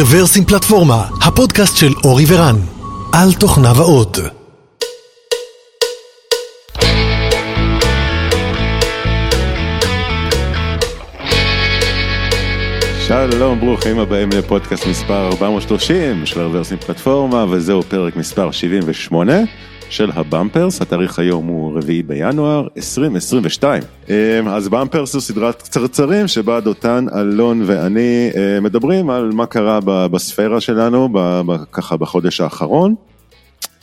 רוורסים פלטפורמה, הפודקאסט של אורי ורן, על תוכניו האות. שלום, ברוכים הבאים לפודקאסט מספר 430 של רוורסים פלטפורמה, וזהו פרק מספר 78 של הבמפרס, התאריך היום הוא רביעי בינואר 2022. אז במפרס זו סדרת קצרצרים שבה דותן, אלון ואני אה, מדברים על מה קרה בספירה שלנו, ככה בחודש האחרון,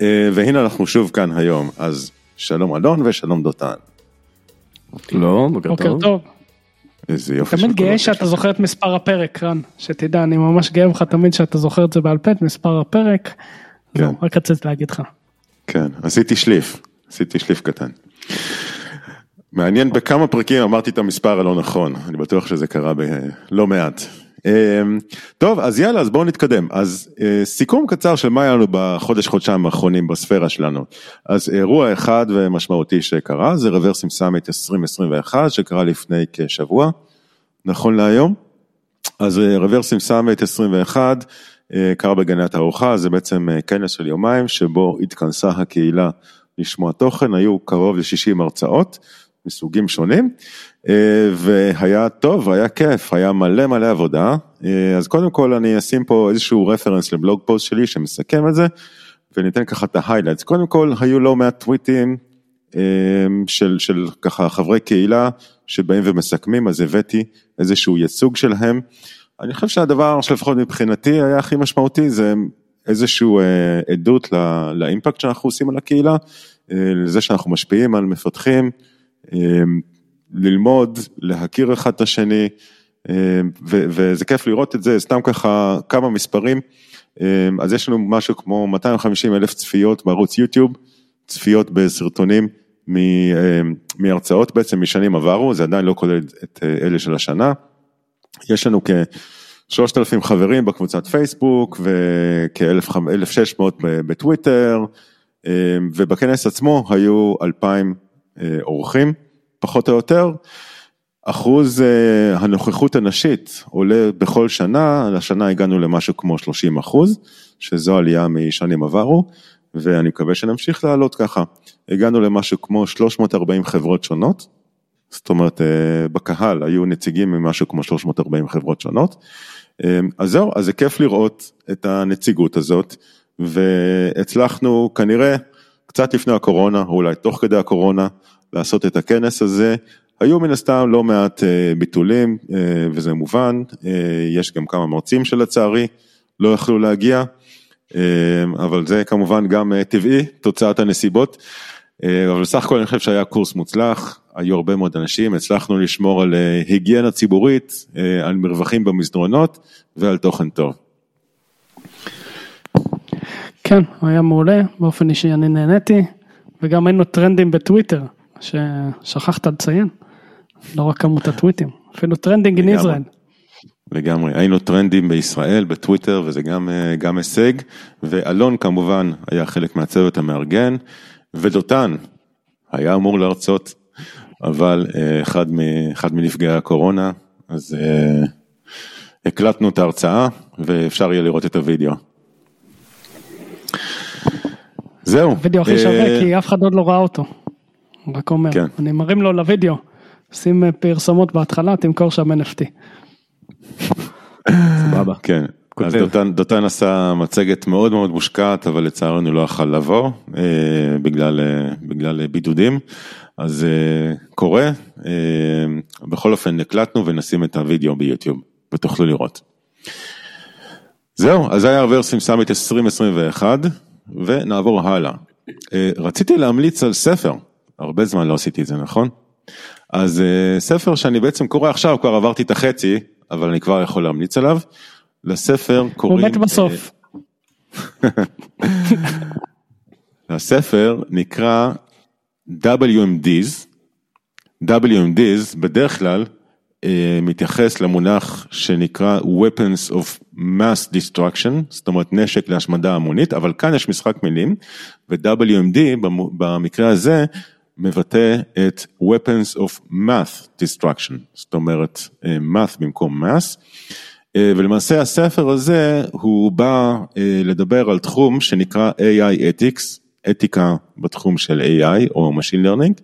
אה, והנה אנחנו שוב כאן היום, אז שלום אלון ושלום דותן. לא, בוקר טוב. טוב. איזה יופי. תמיד גאה שאתה. זוכר את מספר הפרק, רן, שתדע, אני ממש גאה בך תמיד שאתה זוכר את זה בעל פה, את מספר הפרק. כן. רק רציתי להגיד לך. כן, עשיתי שליף, עשיתי שליף קטן. מעניין בכמה פרקים אמרתי את המספר הלא נכון, אני בטוח שזה קרה בלא מעט. אמ, טוב, אז יאללה, אז בואו נתקדם. אז אה, סיכום קצר של מה היה לנו בחודש חודשיים האחרונים בספירה שלנו. אז אירוע אחד ומשמעותי שקרה זה Reversim Summit 2021 שקרה לפני כשבוע, נכון להיום. אז Reversim Summit 21 אה, קרה בגני התערוכה, זה בעצם אה, כנס של יומיים שבו התכנסה הקהילה לשמוע תוכן, היו קרוב ל-60 הרצאות מסוגים שונים, אה, והיה טוב, היה כיף, היה מלא מלא עבודה, אז קודם כל אני אשים פה איזשהו reference ל blog post שלי שמסכם את זה, וניתן ככה את ה highlights. קודם כל היו לא מעט טוויטים של, של ככה חברי קהילה שבאים ומסכמים, אז הבאתי איזשהו ייצוג שלהם. אני חושב שהדבר שלפחות מבחינתי היה הכי משמעותי זה איזשהו אה, עדות לא, ל impact שאנחנו עושים על הקהילה, אה, לזה שאנחנו משפיעים על מפתחים, אה, ללמוד, להכיר אחד את השני, וזה כיף לראות את זה, סתם ככה כמה מספרים, אז יש לנו משהו כמו 250 אלף צפיות בערוץ יוטיוב, צפיות בסרטונים מהרצאות בעצם משנים עברו, זה עדיין לא כולל את אלה של השנה. יש לנו כ-3,000 חברים בקבוצת פייסבוק וכ-1,600 בטוויטר, אה, ובכנס עצמו היו 2,000 אה, אורחים, פחות או יותר. אחוז אה, הנוכחות הנשית עולה בכל שנה, השנה הגענו למשהו כמו 30 אחוז, שזו עלייה משנים עברו, ואני מקווה שנמשיך לעלות ככה. הגענו למשהו כמו 340 חברות שונות, זאת אומרת, אה, בקהל היו נציגים ממשהו כמו 340 חברות שונות. אה, אז זהו, אז זה כיף לראות את הנציגות הזאת, והצלחנו כנראה קצת לפני הקורונה, או אולי תוך כדי הקורונה, לעשות את הכנס הזה. היו מן הסתם לא מעט אה, ביטולים, וזה מובן, יש גם כמה מרצים שלצערי לא יכלו להגיע, אבל זה כמובן גם טבעי, תוצאת הנסיבות. אה, אבל בסך הכל אני חושב שהיה קורס מוצלח, היו הרבה מאוד אנשים, הצלחנו לשמור על אה, היגיינה ציבורית, אה, על מרווחים במסדרונות ועל תוכן טוב. כן, הוא היה מעולה, באופן אישי אני נהניתי, וגם היינו טרנדים בטוויטר, ששכחת לציין, לא רק כמות הטוויטים, אפילו trending לגמרי. ישראל. לגמרי, היינו טרנדים בישראל, בטוויטר, וזה גם, גם הישג, ואלון כמובן היה חלק מהצוות המארגן, ודותן היה אמור להרצות, אבל אה, אחד, מ, אחד מנפגעי הקורונה, אז אה, הקלטנו את ההרצאה, ואפשר יהיה לראות את הוידאו. זהו. וידאו הכי אה, שווה, כי אף אחד עוד לא ראה אותו. רק אומר, כן. אני מרים לו לוידאו, שים אה, פרסומות בהתחלה, תמכור שם NFT. סבבה. כן, אז. דותן, דותן עשה מצגת מאוד מאוד מושקעת, אבל לצערנו לא יכל לבוא אה, בגלל, אה, בגלל אה, בידודים, אז אה, קורה, אה, בכל אופן הקלטנו ונשים את הוידאו ביוטיוב ותוכלו לראות. זהו, אז זה היה הוורסים סאמיט 2021 ונעבור הלאה. אה, רציתי להמליץ על ספר, הרבה זמן לא עשיתי את זה, נכון? אז אה, ספר שאני בעצם קורא עכשיו, כבר עברתי את החצי, אבל אני כבר יכול להמליץ עליו. לספר הוא קוראים... מת בסוף. אה, הספר נקרא WMDs. WMDs בדרך כלל אה, מתייחס למונח שנקרא Weapons of Mass Destruction, זאת אומרת נשק להשמדה המונית, אבל כאן יש משחק מילים, ו-WMD במקרה הזה מבטא את Weapons of Math Destruction, זאת אומרת אה, Math במקום Mass. אה, ולמעשה הספר הזה הוא בא אה, לדבר על תחום שנקרא AI Ethics, אתיקה בתחום של AI או Machine Learning,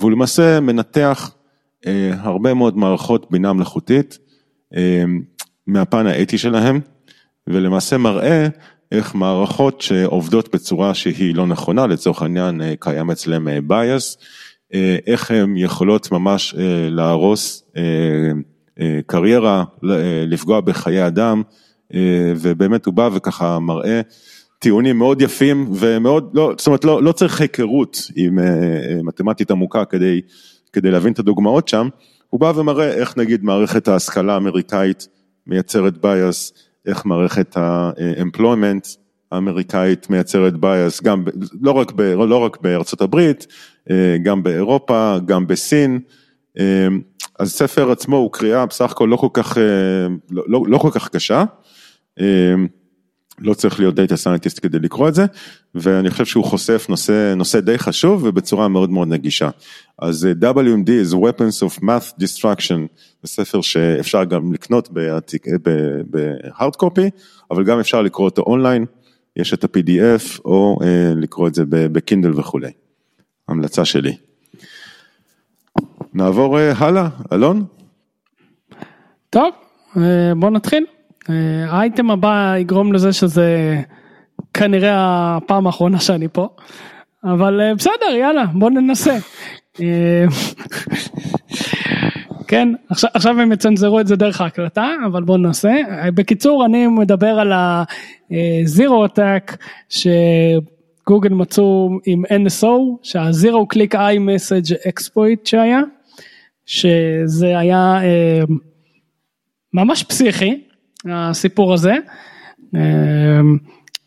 והוא למעשה מנתח אה, הרבה מאוד מערכות בינה מלאכותית מהפן האתי שלהם, ולמעשה מראה איך מערכות שעובדות בצורה שהיא לא נכונה, לצורך העניין קיים אצלם bias, איך הן יכולות ממש להרוס קריירה, לפגוע בחיי אדם, ובאמת הוא בא וככה מראה טיעונים מאוד יפים ומאוד, לא, זאת אומרת לא, לא צריך היכרות עם מתמטית עמוקה כדי, כדי להבין את הדוגמאות שם, הוא בא ומראה איך נגיד מערכת ההשכלה האמריקאית מייצרת bias, איך מערכת ה-employment האמריקאית מייצרת גם, לא לא רק בארצות הברית, גם באירופה, גם בסין, אז ספר עצמו הוא קריאה בסך הכל לא כל כך, לא, לא, לא כל כך קשה, לא צריך להיות data scientist כדי לקרוא את זה, ואני חושב שהוא חושף נושא, נושא די חשוב ובצורה מאוד מאוד נגישה. אז WMD is Weapons of Math Destruction, זה ספר שאפשר גם לקנות ב hard copy, אבל גם אפשר לקרוא אותו אונליין, יש את ה-PDF או לקרוא את זה בקינדל וכולי. המלצה שלי. נעבור הלאה, אלון? טוב, בוא נתחיל. האייטם הבא יגרום לזה שזה כנראה הפעם האחרונה שאני פה, אבל בסדר, יאללה, בוא ננסה. כן, עכשיו, עכשיו הם יצנזרו את זה דרך ההקלטה, אבל בואו ננסה. בקיצור, אני מדבר על ה-Zero Attack שגוגל מצאו עם NSO, שה-Zero Click iMessage Exploit שהיה, שזה היה אה, ממש פסיכי, הסיפור הזה, אה,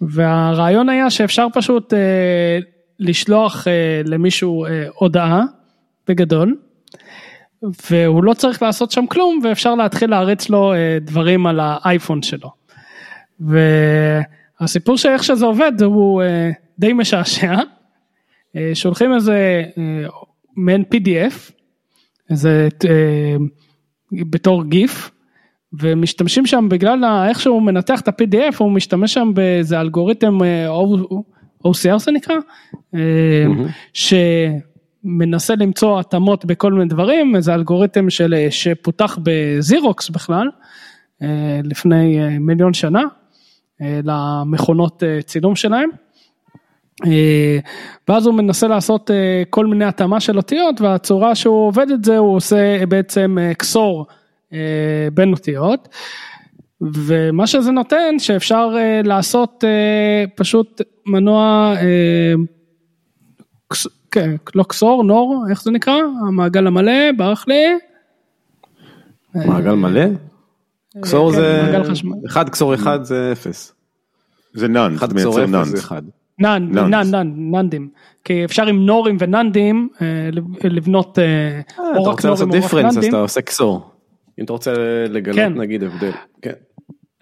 והרעיון היה שאפשר פשוט אה, לשלוח למישהו הודעה בגדול, והוא לא צריך לעשות שם כלום ואפשר להתחיל להריץ לו דברים על האייפון שלו. והסיפור שאיך שזה עובד הוא די משעשע, שולחים איזה מעין PDF, איזה אה, בתור גיף, ומשתמשים שם בגלל איך שהוא מנתח את ה-PDF, הוא משתמש שם באיזה אלגוריתם אה, OCR זה נקרא, אה, שמנסה למצוא התאמות בכל מיני דברים, איזה אלגוריתם של, שפותח בזירוקס בכלל, לפני מיליון שנה, למכונות צילום שלהם. ואז הוא מנסה לעשות כל מיני התאמה של אותיות והצורה שהוא עובד את זה הוא עושה בעצם קסור בין אותיות ומה שזה נותן שאפשר לעשות פשוט מנוע כן, לא XOR, NOR, איך זה נקרא? המעגל המלא, ברח לי. מעגל מלא? XOR זה, אחד XOR אחד זה אפס. זה NAND, אחד XOR אפס NAND, NAND, NAND, נאנדים. כי אפשר עם נורים ונאנדים לבנות או רק נורים או רק נאנדים. אז אתה עושה XOR. אם אתה רוצה לגלות נגיד הבדל. כן.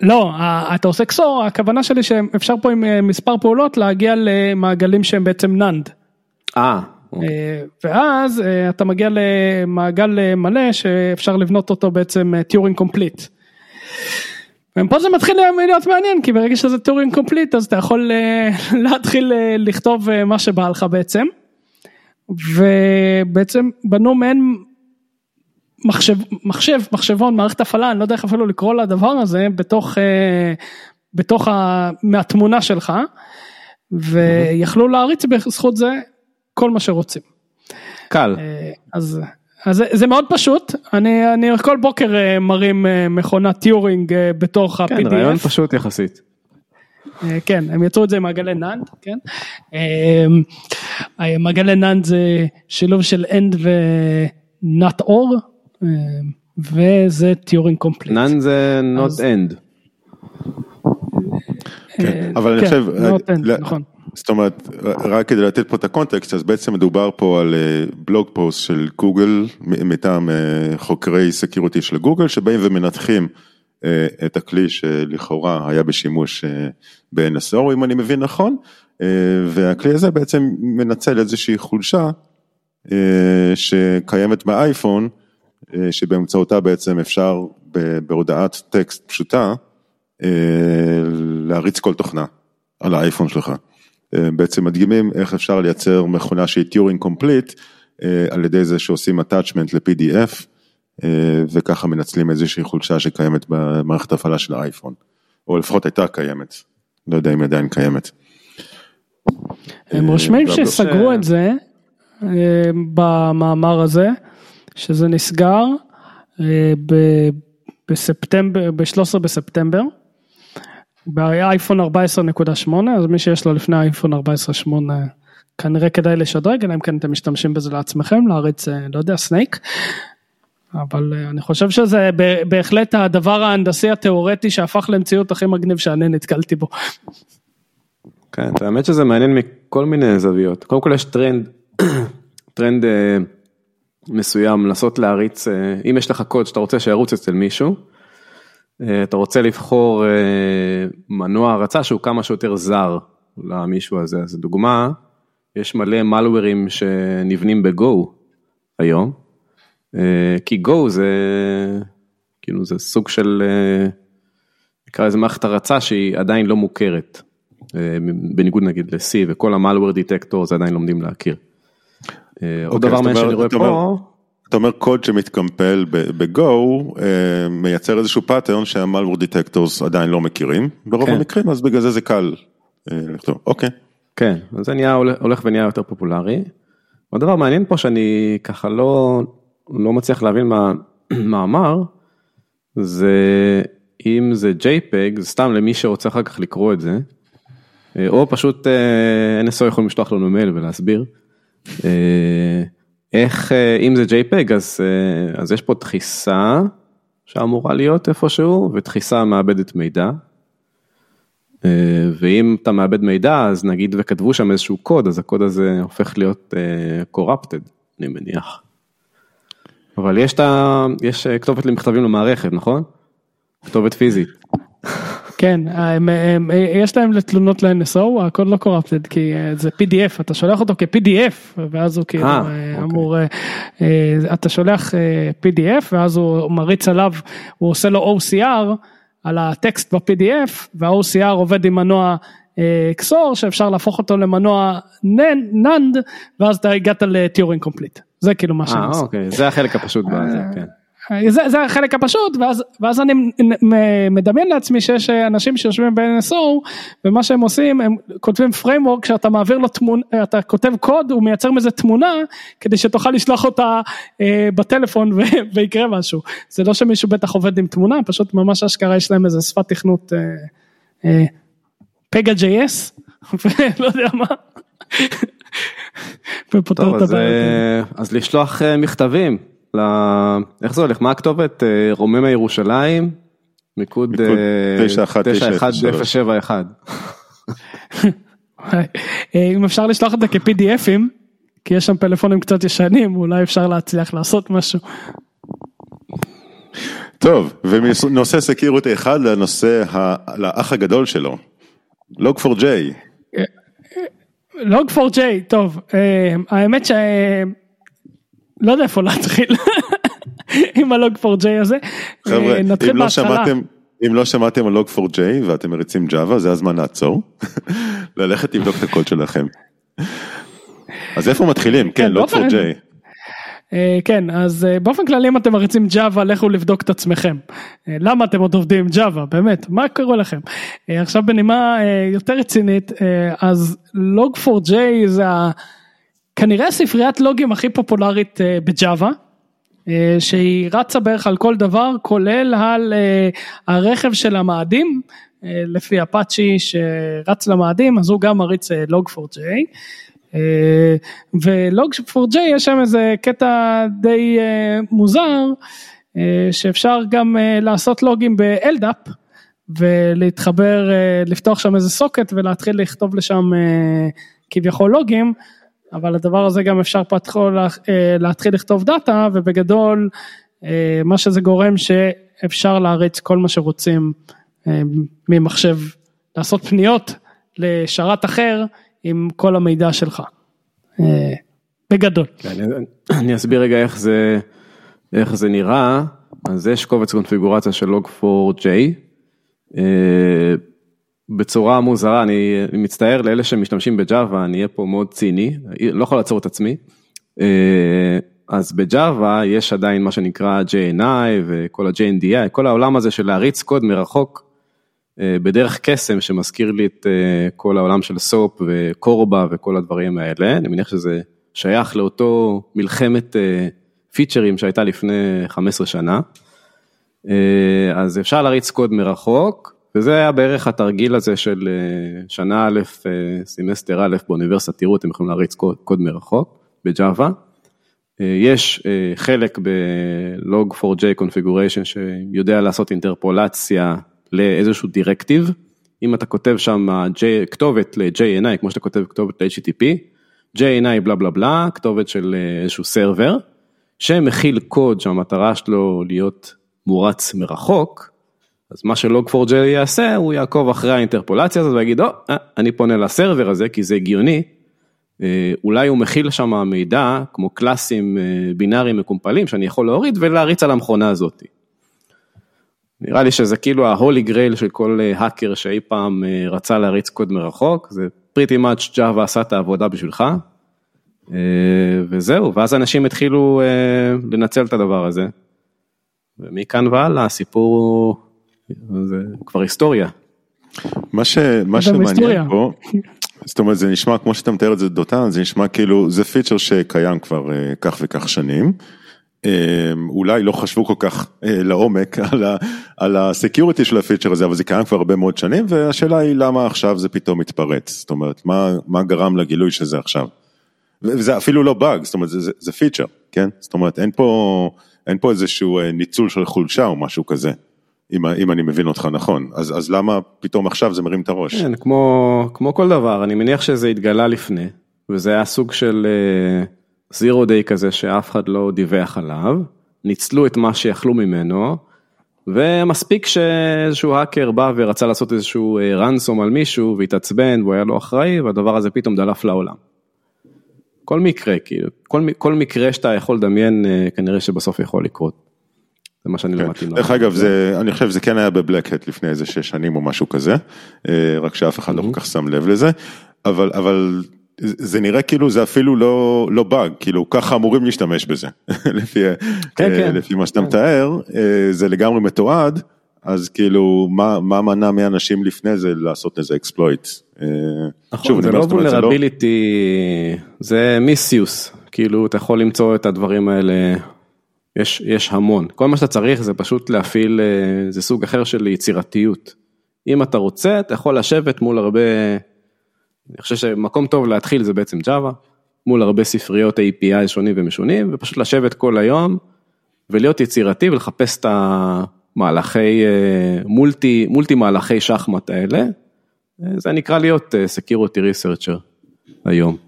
לא, אתה עושה XOR, הכוונה שלי שאפשר פה עם מספר פעולות להגיע למעגלים שהם בעצם NAND. אה. ואז אתה מגיע למעגל מלא שאפשר לבנות אותו בעצם Turing complete. ופה זה מתחיל להיות מעניין כי ברגע שזה Turing complete אז אתה יכול להתחיל לכתוב מה שבא לך בעצם. ובעצם בנו מעין מחשב, מחשב, מחשבון, מערכת הפעלה, אני לא יודע איך אפילו לקרוא לדבר הזה בתוך, בתוך, מהתמונה שלך. ויכלו להריץ בזכות זה כל מה שרוצים. קל. אז, אז זה מאוד פשוט, אני, אני כל בוקר מרים מכונת טיורינג בתוך ה-PDF. כן, רעיון פשוט יחסית. כן, הם יצרו את זה מעגלי NAND, כן. מעגלי NAND זה שילוב של and ו-not or, וזה Turing complete. NAND זה not and. כן, אבל אני חושב, נכון. זאת אומרת, רק כדי לתת פה את הקונטקסט, אז בעצם מדובר פה על blog post של גוגל, מטעם חוקרי security של גוגל, שבאים ומנתחים את הכלי שלכאורה היה בשימוש ב-NSO, אם אני מבין נכון, והכלי הזה בעצם מנצל איזושהי חולשה שקיימת באייפון, שבאמצעותה בעצם אפשר בהודעת טקסט פשוטה להריץ כל תוכנה על האייפון שלך. בעצם מדגימים איך אפשר לייצר מכונה שהיא Turing complete על ידי זה שעושים attachment ל-PDF וככה מנצלים איזושהי חולשה שקיימת במערכת ההפעלה של האייפון, או לפחות הייתה קיימת, לא יודע אם עדיין קיימת. הם רושמים שסגרו את זה במאמר הזה, שזה נסגר בספטמבר, ב-13 בספטמבר. באייפון 14.8 אז מי שיש לו לפני אייפון 14.8 כנראה כדאי לשדרג אלא אם כן אתם משתמשים בזה לעצמכם להריץ לא יודע סנייק. אבל אני חושב שזה בהחלט הדבר ההנדסי התיאורטי שהפך למציאות הכי מגניב שאני נתקלתי בו. כן, האמת שזה מעניין מכל מיני זוויות. קודם כל יש טרנד, טרנד מסוים לנסות להריץ, אם יש לך קוד שאתה רוצה שירוץ אצל מישהו, אתה רוצה לבחור מנוע הרצה שהוא כמה שיותר זר למישהו הזה, אז דוגמה, יש מלא malware־ים שנבנים ב-Go היום, כי Go זה, כאילו זה סוג של, נקרא לזה מערכת הרצה שהיא עדיין לא מוכרת, בניגוד נגיד ל-C וכל ה-malware detectors עדיין לומדים להכיר. עוד דבר מה שאני רואה פה. אתה אומר קוד שמתקמפל ב-Go מייצר איזשהו pattern שה-malware detectors עדיין לא מכירים ברוב המקרים אז בגלל זה זה קל לכתוב אוקיי. כן אז זה נהיה הולך ונהיה יותר פופולרי. עוד דבר מעניין פה שאני ככה לא לא מצליח להבין מה מה אמר זה אם זה JPEG סתם למי שרוצה אחר כך לקרוא את זה. או פשוט NSO יכולים לשלוח לנו מייל ולהסביר. איך אם זה JPEG אז אז יש פה דחיסה שאמורה להיות איפשהו ודחיסה מאבדת מידע. ואם אתה מאבד מידע אז נגיד וכתבו שם איזשהו קוד אז הקוד הזה הופך להיות corrupted אני מניח. אבל יש ה... יש כתובת למכתבים למערכת נכון? כתובת פיזית. כן, הם, הם, יש להם לתלונות ל-NSO, הקוד לא corrupted כי זה PDF, אתה שולח אותו כ-PDF ואז הוא כאילו 아, אוקיי. אמור, אתה שולח PDF ואז הוא מריץ עליו, הוא עושה לו OCR על הטקסט ב-PDF וה-OCR עובד עם מנוע XOR שאפשר להפוך אותו למנוע NAND ואז אתה הגעת ל-Turing complete, זה כאילו מה שהם עושים. אוקיי, זה החלק הפשוט בזה, כן. זה, זה החלק הפשוט ואז, ואז אני מדמיין לעצמי שיש אנשים שיושבים ב-NSO ומה שהם עושים הם כותבים framework שאתה מעביר לו תמונה, אתה כותב קוד הוא מייצר מזה תמונה כדי שתוכל לשלוח אותה אה, בטלפון ו- ויקרה משהו. זה לא שמישהו בטח עובד עם תמונה פשוט ממש אשכרה יש להם איזה שפת תכנות אה, אה, פגה JS ולא יודע מה. טוב, אז, אז לשלוח מכתבים. איך זה הולך? מה הכתובת? רוממה ירושלים, מיקוד 91071. אם אפשר לשלוח את זה כ-PDFים, כי יש שם פלאפונים קצת ישנים, אולי אפשר להצליח לעשות משהו. טוב, ומנושא סקירוטי אחד לנושא, לאח הגדול שלו, Log4j. Log4j, טוב, האמת ש... לא יודע איפה להתחיל עם הלוג 4J הזה. חבר'ה, אם לא שמעתם, אם לא שמעתם על log4j ואתם מריצים Java זה הזמן לעצור, ללכת לבדוק את הקוד שלכם. אז איפה מתחילים? כן, log4j. כן, אז באופן כללי אם אתם מריצים Java לכו לבדוק את עצמכם. למה אתם עוד עובדים עם Java, באמת, מה קורה לכם? עכשיו בנימה יותר רצינית, אז log4j זה כנראה ספריית לוגים הכי פופולרית בג'אווה, שהיא רצה בערך על כל דבר, כולל על הרכב של המאדים, לפי אפאצ'י שרץ למאדים, אז הוא גם מריץ log4j. ולוג4j יש שם איזה קטע די מוזר, שאפשר גם לעשות לוגים ב-LDAP, ולהתחבר, לפתוח שם איזה סוקט ולהתחיל לכתוב לשם כביכול לוגים. אבל הדבר הזה גם אפשר פתחו להתחיל לכתוב דאטה ובגדול מה שזה גורם שאפשר להריץ כל מה שרוצים ממחשב, לעשות פניות לשרת אחר עם כל המידע שלך, בגדול. אני אסביר רגע איך זה, איך זה נראה, אז יש קובץ קונפיגורציה של log4j. אה, בצורה מוזרה, אני, מצטער לאלה שמשתמשים בג'אווה, אני אהיה פה מאוד ציני, לא יכול לעצור את עצמי. אה, אז בג'אווה יש עדיין מה שנקרא JNI וכל ה-JNDI, כל העולם הזה של להריץ קוד מרחוק אה, בדרך קסם שמזכיר לי את כל העולם של סופ וקורבה וכל הדברים האלה, אני מניח שזה שייך לאותו מלחמת פיצ'רים שהייתה לפני 15 שנה. אז אפשר להריץ קוד מרחוק, וזה היה בערך התרגיל הזה של אה, שנה א', אה, סמסטר א' באוניברסיטה, תראו, אתם יכולים להריץ קוד, קוד מרחוק ב-Java. אה, יש חלק ב-log4j configuration שיודע לעשות אינטרפולציה לאיזשהו directive. אם אתה כותב שם כתובת ל-JNDI, כמו שאתה כותב כתובת ל- HTTP, JNDI בלה בלה בלה, כתובת של איזשהו server, שמכיל קוד שהמטרה שלו להיות מורץ מרחוק, אז מה שלוג4j יעשה, הוא יעקוב אחרי האינטרפולציה הזאת ויגיד, או, אה, אני פונה לסרבר הזה כי זה הגיוני, אה, אולי הוא מכיל שם מידע כמו קלאסים אה, בינאריים מקומפלים שאני יכול להוריד ולהריץ על המכונה הזאת. נראה לי שזה כאילו ההולי גרייל של כל האקר שאי פעם רצה להריץ קוד מרחוק, זה פריטי מאץ' ג'אווה עשה את העבודה בשבילך. וזהו, ואז אנשים התחילו לנצל את הדבר הזה. ומכאן והלאה הסיפור זה כבר היסטוריה. מה, ש, מה שמעניין פה, זאת אומרת זה נשמע כמו שאתה מתאר את זה דותן, זה נשמע כאילו זה feature שקיים כבר אה, כך וכך שנים. אה, אולי לא חשבו כל כך אה, לעומק על, ה, על ה-security של ה-feature הזה, אבל זה קיים כבר הרבה מאוד שנים, והשאלה היא למה עכשיו זה פתאום מתפרץ, זאת אומרת מה, מה גרם לגילוי של זה עכשיו. וזה אפילו לא באג, זאת אומרת זה, זה, זה פיצ'ר, כן? זאת אומרת אין פה, אין פה איזשהו ניצול של חולשה או משהו כזה. אם, אם אני מבין אותך נכון, אז, אז למה פתאום עכשיו זה מרים את הראש? כן, כמו, כמו כל דבר, אני מניח שזה התגלה לפני, וזה היה סוג של זירו uh, דיי כזה שאף אחד לא דיווח עליו, ניצלו את מה שיכלו ממנו, ומספיק שאיזשהו האקר בא ורצה לעשות איזשהו רנסום אה, על מישהו והתעצבן והוא היה לא אחראי והדבר הזה פתאום דלף לעולם. כל מקרה, כאילו, כל, כל מקרה שאתה יכול לדמיין אה, כנראה שבסוף יכול לקרות. זה מה שאני כן. למדתי. דרך אגב, זה, אני חושב שזה כן היה בבלקהט לפני איזה שש שנים או משהו כזה, אה, רק שאף אחד לא כל כך שם לב לזה, אבל, אבל זה נראה כאילו זה אפילו לא, לא באג, כאילו ככה אמורים להשתמש בזה, לפי, כן, אה, כן. לפי מה שאתה כן. מתאר, אה, זה לגמרי מתועד, אז כאילו מה, מה מנע מאנשים לפני זה לעשות איזה אקספלויט. נכון, שוב, זה לא וולרביליטי, זה מיסיוס, כאילו אתה יכול למצוא את הדברים האלה יש, יש המון. כל מה שאתה צריך זה פשוט להפעיל, אה, זה סוג אחר של יצירתיות. אם אתה רוצה, אתה יכול לשבת מול הרבה, אני חושב שמקום טוב להתחיל זה בעצם Java, מול הרבה ספריות API שונים ומשונים, ופשוט לשבת כל היום ולהיות יצירתי ולחפש את המהלכי, אה, מולטי, מולטי מהלכי שחמט האלה. אה, זה נקרא להיות Security Researcher היום.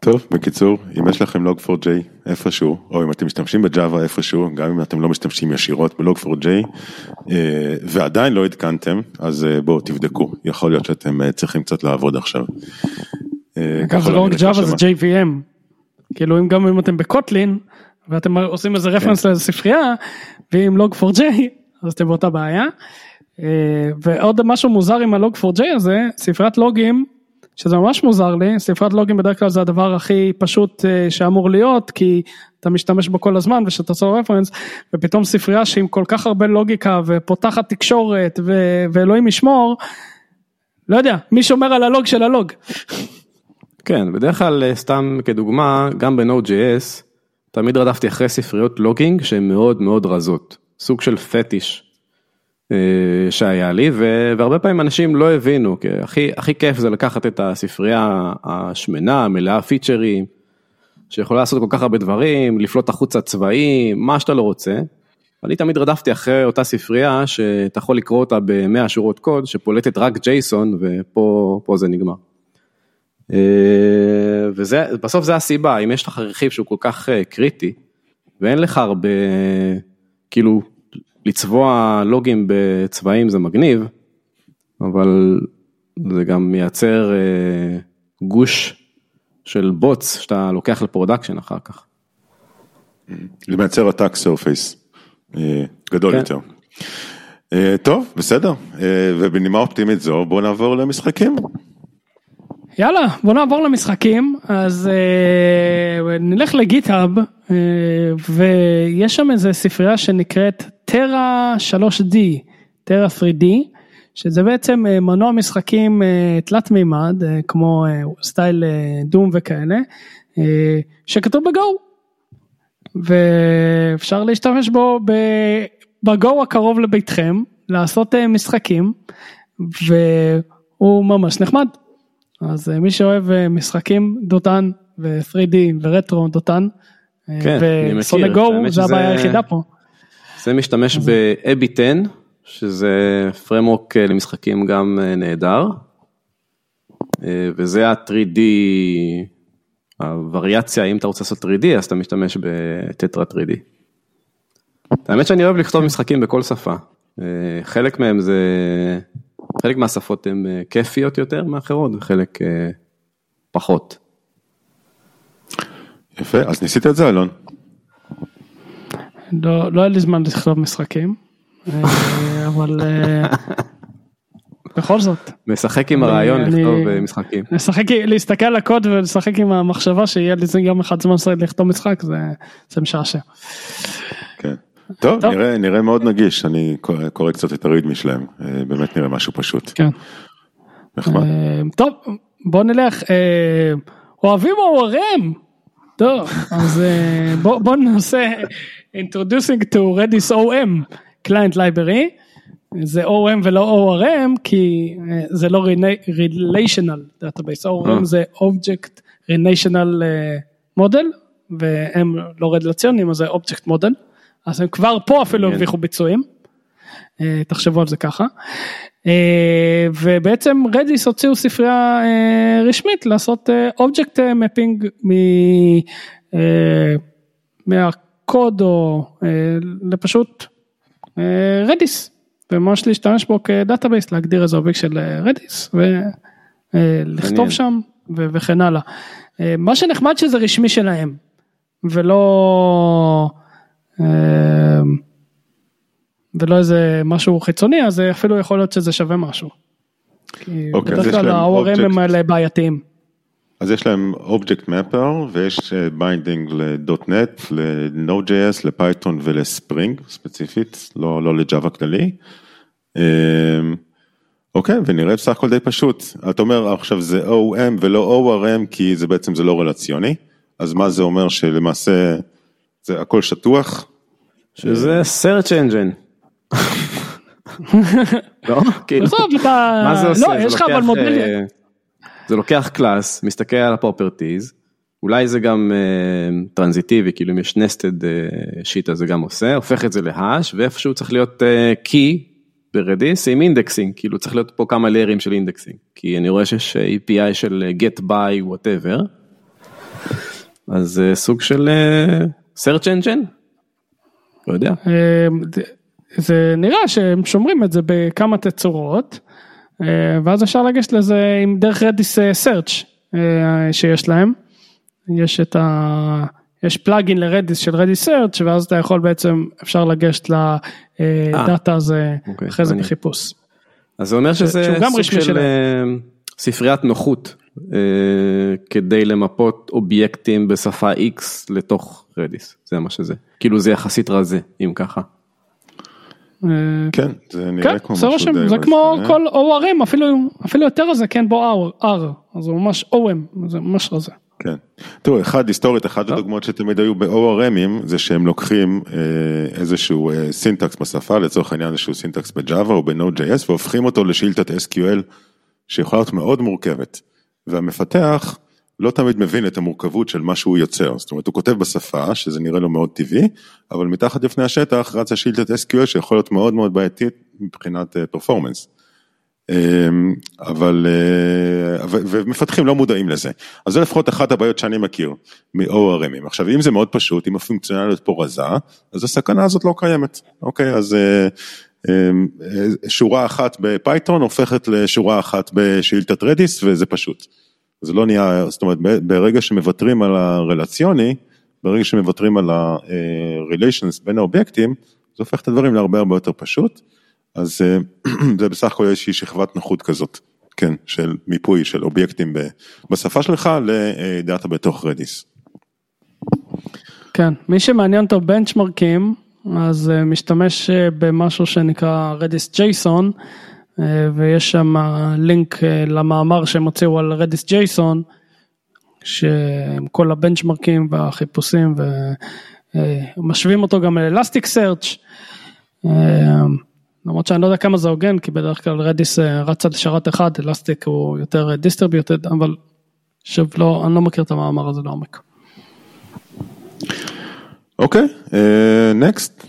טוב, בקיצור, אם יש לכם log4j איפשהו, או אם אתם משתמשים בג'אווה איפשהו, גם אם אתם לא משתמשים ישירות ב-log4j, אה, ועדיין לא עדכנתם, אז אה, בואו תבדקו, יכול להיות שאתם אה, צריכים קצת לעבוד עכשיו. אגב, זה לא רק ג'אווה, זה JVM. כאילו, אם גם אם אתם בקוטלין, ואתם עושים איזה רפרנס כן. לספרייה, ואם log4j, אז אתם באותה בעיה. ועוד משהו מוזר עם ה-log4j הזה, ספריית לוגים, שזה ממש מוזר לי, ספרת לוגים בדרך כלל זה הדבר הכי פשוט אה, שאמור להיות, כי אתה משתמש בו כל הזמן ושאתה עושה רפרנס, ופתאום ספרייה שעם כל כך הרבה לוגיקה ופותחת תקשורת ו- ואלוהים ישמור, לא יודע, מי שומר על הלוג של הלוג. כן, בדרך כלל אה, סתם כדוגמה, גם ב-Node.js, תמיד רדפתי אחרי ספריות לוגינג שהן מאוד מאוד רזות, סוג של פטיש. אה, שהיה לי והרבה פעמים אנשים לא הבינו כי הכי הכי כיף זה לקחת את הספרייה השמנה מלאה פיצ'רים שיכולה לעשות כל כך הרבה דברים לפלוט החוצה צבעים מה שאתה לא רוצה. אני תמיד רדפתי אחרי אותה ספרייה שאתה יכול לקרוא אותה במאה שורות קוד שפולטת רק ג'ייסון ופה זה נגמר. אה, וזה בסוף זה הסיבה אם יש לך רכיב שהוא כל כך אה, קריטי ואין לך הרבה כאילו לצבוע לוגים בצבעים זה מגניב, אבל זה גם מייצר אה, גוש של בוטס שאתה לוקח ל-production אחר כך. זה מייצר attack surface אה, גדול כן. יותר. אה, טוב, בסדר, אה, ובנימה אופטימית זו, בואו נעבור למשחקים. יאללה, בוא נעבור למשחקים, אז אה, נלך לגיטהאב, אה, ויש שם איזה ספרייה שנקראת טרה 3D, טרה 3D, שזה בעצם אה, מנוע משחקים אה, תלת מימד, אה, כמו סטייל דום וכאלה, שכתוב בגו, ואפשר להשתמש בו בגו הקרוב לביתכם, לעשות משחקים, והוא ממש נחמד. אז מי שאוהב משחקים דותן ו-3D ורטרו דותן, כן. וסונה גו זה הבעיה היחידה פה. זה משתמש ב-Abby 10, שזה פרמורק למשחקים גם אה, נהדר. אה, וזה ה-3D, הווריאציה, אם אתה רוצה לעשות 3D, אז אתה משתמש בטטרה 3D. האמת שאני אוהב לכתוב משחקים בכל שפה. אה, חלק מהם זה, חלק מהשפות הן אה, כיפיות יותר מאחרות, וחלק אה, פחות. יפה, אז ניסית את זה אלון? לא לא היה לי זמן לכתוב משחקים, אה, אבל אה, בכל זאת, משחק עם אני- הרעיון אני- לכתוב אה, משחקים. לשחק, להסתכל על הקוד ולשחק עם המחשבה שיהיה לי יום אחד זמן לכתוב משחק, זה, זה משעשע. כן. טוב, טוב. נראה, נראה מאוד נגיש, אני קורא- קורא קצת את הרידמי שלהם, באמת נראה משהו פשוט, כן. נחמד. טוב, בוא נלך, אוהבים ORM? טוב, אז בוא, בוא נעשה introducing to Redis OM, client library, זה OM ולא ORM כי אה, זה לא rela- relational database, ORM אה. זה object relational אה, model והם לא רלציונים אז זה object model, אז הם כבר פה אפילו. הרוויחו ביצועים. תחשבו על זה ככה. אה, ובעצם Redis הוציאו ספרייה אה, רשמית לעשות object mapping מהקוד או אה, לפשוט Redis וממש להשתמש בו כ-database להגדיר איזה אובייקט של Redis ולכתוב מעניין. שם ו- וכן הלאה. אה, מה שנחמד שזה רשמי שלהם ולא אה, ולא איזה משהו חיצוני אז אפילו יכול להיות שזה שווה משהו. כי אוקיי, אז בדרך כלל ה-ORM הם. האלה בעייתיים. אז יש להם object mapper ויש binding ל.NET, ל-Node.js, ל-Python ול-Spring ספציפית, לא, לא ל-Java כללי. אמ, אוקיי, ונראה בסך הכל די פשוט. אתה אומר עכשיו זה OM ולא ORM כי זה בעצם זה לא רלציוני, אז מה זה אומר שלמעשה זה הכל שטוח? שזה search engine. לא? כאילו, מה זה עושה? לא זה יש לך אבל לוקח, מודל, אה, זה לוקח class, מסתכל על ה-properties, אולי זה גם אה, transitive־י, כאילו אם יש nested shit אז זה גם עושה, הופך את זה ל-hash, ואיפשהו צריך להיות key ברדיס עם indexing, כאילו צריך להיות פה כמה layer ים של indexing, כי אני רואה שיש אה, API של אה, get by whatever, אז זה סוג של אה, search engine, לא יודע. זה- נראה שהם שומרים את זה בכמה תצורות, ואז אפשר לגשת לזה עם דרך Redis search אה, שיש להם, יש את ה... יש plugin לרדיס של Redis search ואז אתה יכול בעצם אפשר לגשת ל data הזה אוקיי, אחרי זה מעניין. בחיפוש. אז זה אומר שזה סוג של שלהם. אה, ספריית נוחות אה, כדי למפות אובייקטים בשפה X לתוך רדיס, זה מה שזה. כאילו זה יחסית רזה, אם ככה. אה, כן, זה כן, נראה כמו זה משהו די זה כמו. כל ORM, אפילו, אפילו יותר רזה, כן בו R, אז זה ממש OM, זה ממש רזה. כן. תראו, אחד היסטורית, אחת הדוגמאות שתמיד היו ב-ORMים זה שהם לוקחים אה, איזשהו אה, סינטקס בשפה, לצורך העניין איזשהו סינטקס בג'אווה או ב-Node.js והופכים אותו לשאילתת SQL שיכולה להיות מאוד מורכבת. והמפתח לא תמיד מבין את המורכבות של מה שהוא יוצר, זאת אומרת הוא כותב בשפה שזה נראה לו מאוד טבעי, אבל מתחת לפני השטח רצה שאילתת SQL שיכול להיות מאוד מאוד בעייתית מבחינת פרפורמנס. אמ, אבל, אה, ומפתחים לא מודעים לזה. אז זה לפחות אחת הבעיות שאני מכיר מ-ORMים. עכשיו אם זה מאוד פשוט, אם הפונקציונליות פה רזה, אז הסכנה הזאת לא קיימת. אוקיי, אז אה, אמ, אה, שורה אחת בפייתון הופכת לשורה אחת בשאילתת רדיס וזה פשוט. זה לא נהיה, זאת אומרת ברגע שמוותרים על הרלציוני, ברגע שמוותרים על ה-relations בין האובייקטים, זה הופך את הדברים להרבה הרבה יותר פשוט, אז אה, זה בסך הכל איזושהי שכבת נוחות כזאת, כן, של מיפוי של אובייקטים בשפה שלך ל data בתוך רדיס. כן, מי שמעניין אותו benchmark ים, אז אה, משתמש אה, במשהו שנקרא Redis JSON, ויש שם לינק למאמר שהם הוציאו על Redis JSON, שכל ה benchmark ים והחיפושים ומשווים אותו גם ל Elastic Search למרות שאני לא יודע כמה זה הוגן כי בדרך כלל רדיס רץ על שרת אחד Elastic הוא יותר distributed אבל שוב לא אני לא מכיר את המאמר הזה לעומק. אוקיי נקסט.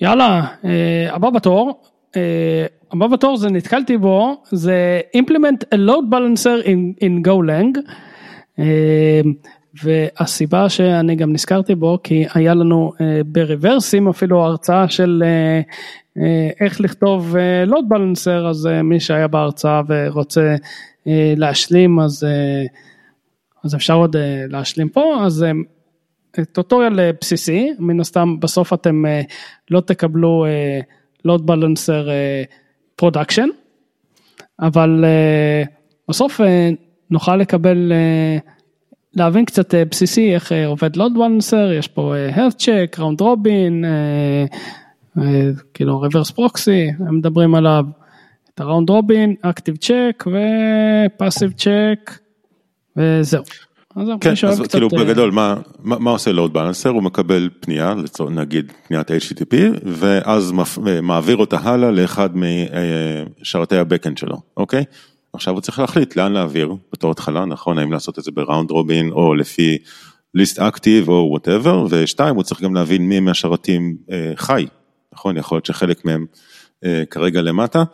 יאללה הבא בתור הבא בתור זה נתקלתי בו זה implement a load balancer in, in GoLang. Uh, והסיבה שאני גם נזכרתי בו כי היה לנו ברוורסים אפילו הרצאה של איך לכתוב load balancer אז מי שהיה בהרצאה ורוצה להשלים אז, אז אפשר עוד להשלים פה אז tutorial בסיסי מן הסתם בסוף אתם לא תקבלו load balancer production אבל בסוף נוכל לקבל להבין קצת בסיסי איך עובד load balancer, יש פה health check, round robin, כאילו reverse proxy, הם מדברים עליו, את ה-round robin, active check ו-passive check וזהו. כן, אז כאילו בגדול מה, מה עושה load balancer, הוא מקבל פנייה, נגיד פניית HTTP, ואז מעביר אותה הלאה לאחד משרתי ה backend שלו, אוקיי? עכשיו הוא צריך להחליט לאן להעביר בתור התחלה, נכון, האם לעשות את זה ב round robin או לפי least active או whatever, ושתיים, הוא צריך גם להבין מי מהשרתים אה, חי, נכון, יכול להיות שחלק מהם אה, כרגע למטה, אה,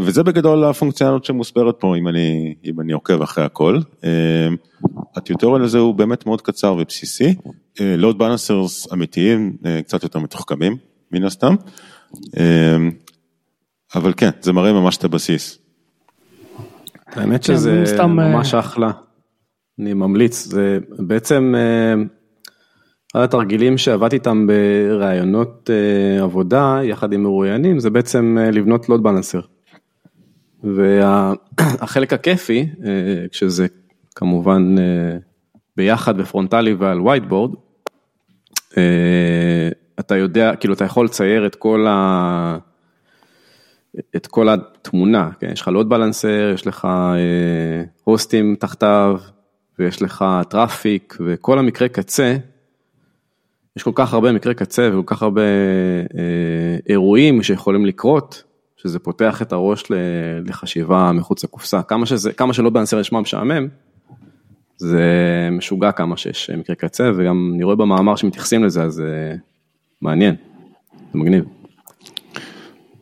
וזה בגדול הפונקציונליות שמוסברת פה, אם אני, אם אני עוקב אחרי הכל. אה, הטיוטוריאל הזה הוא באמת מאוד קצר ובסיסי, לוד אה, בלנסרס אמיתיים, אה, קצת יותר מתוחכמים, מן הסתם, אה, אבל כן, זה מראה ממש את הבסיס. האמת כן, שזה ממש אחלה, אני ממליץ, זה בעצם אחד התרגילים שעבדתי איתם בראיונות עבודה יחד עם מרואיינים זה בעצם לבנות load balancer. והחלק הכיפי, כשזה כמובן ביחד בפרונטלי ועל whiteboard, אתה יודע, כאילו אתה יכול לצייר את כל ה... את כל התמונה, כן? יש לך load balancer, יש לך אה, host ים תחתיו, ויש לך traffic, וכל המקרה קצה, יש כל כך הרבה מקרי קצה וכל כך הרבה אה, אירועים שיכולים לקרות, שזה פותח את הראש לחשיבה מחוץ לקופסה. כמה, שזה, כמה ש load balancer נשמע משעמם, זה משוגע כמה שיש מקרי קצה, וגם אני רואה במאמר שמתייחסים לזה, אז זה מעניין, זה מגניב.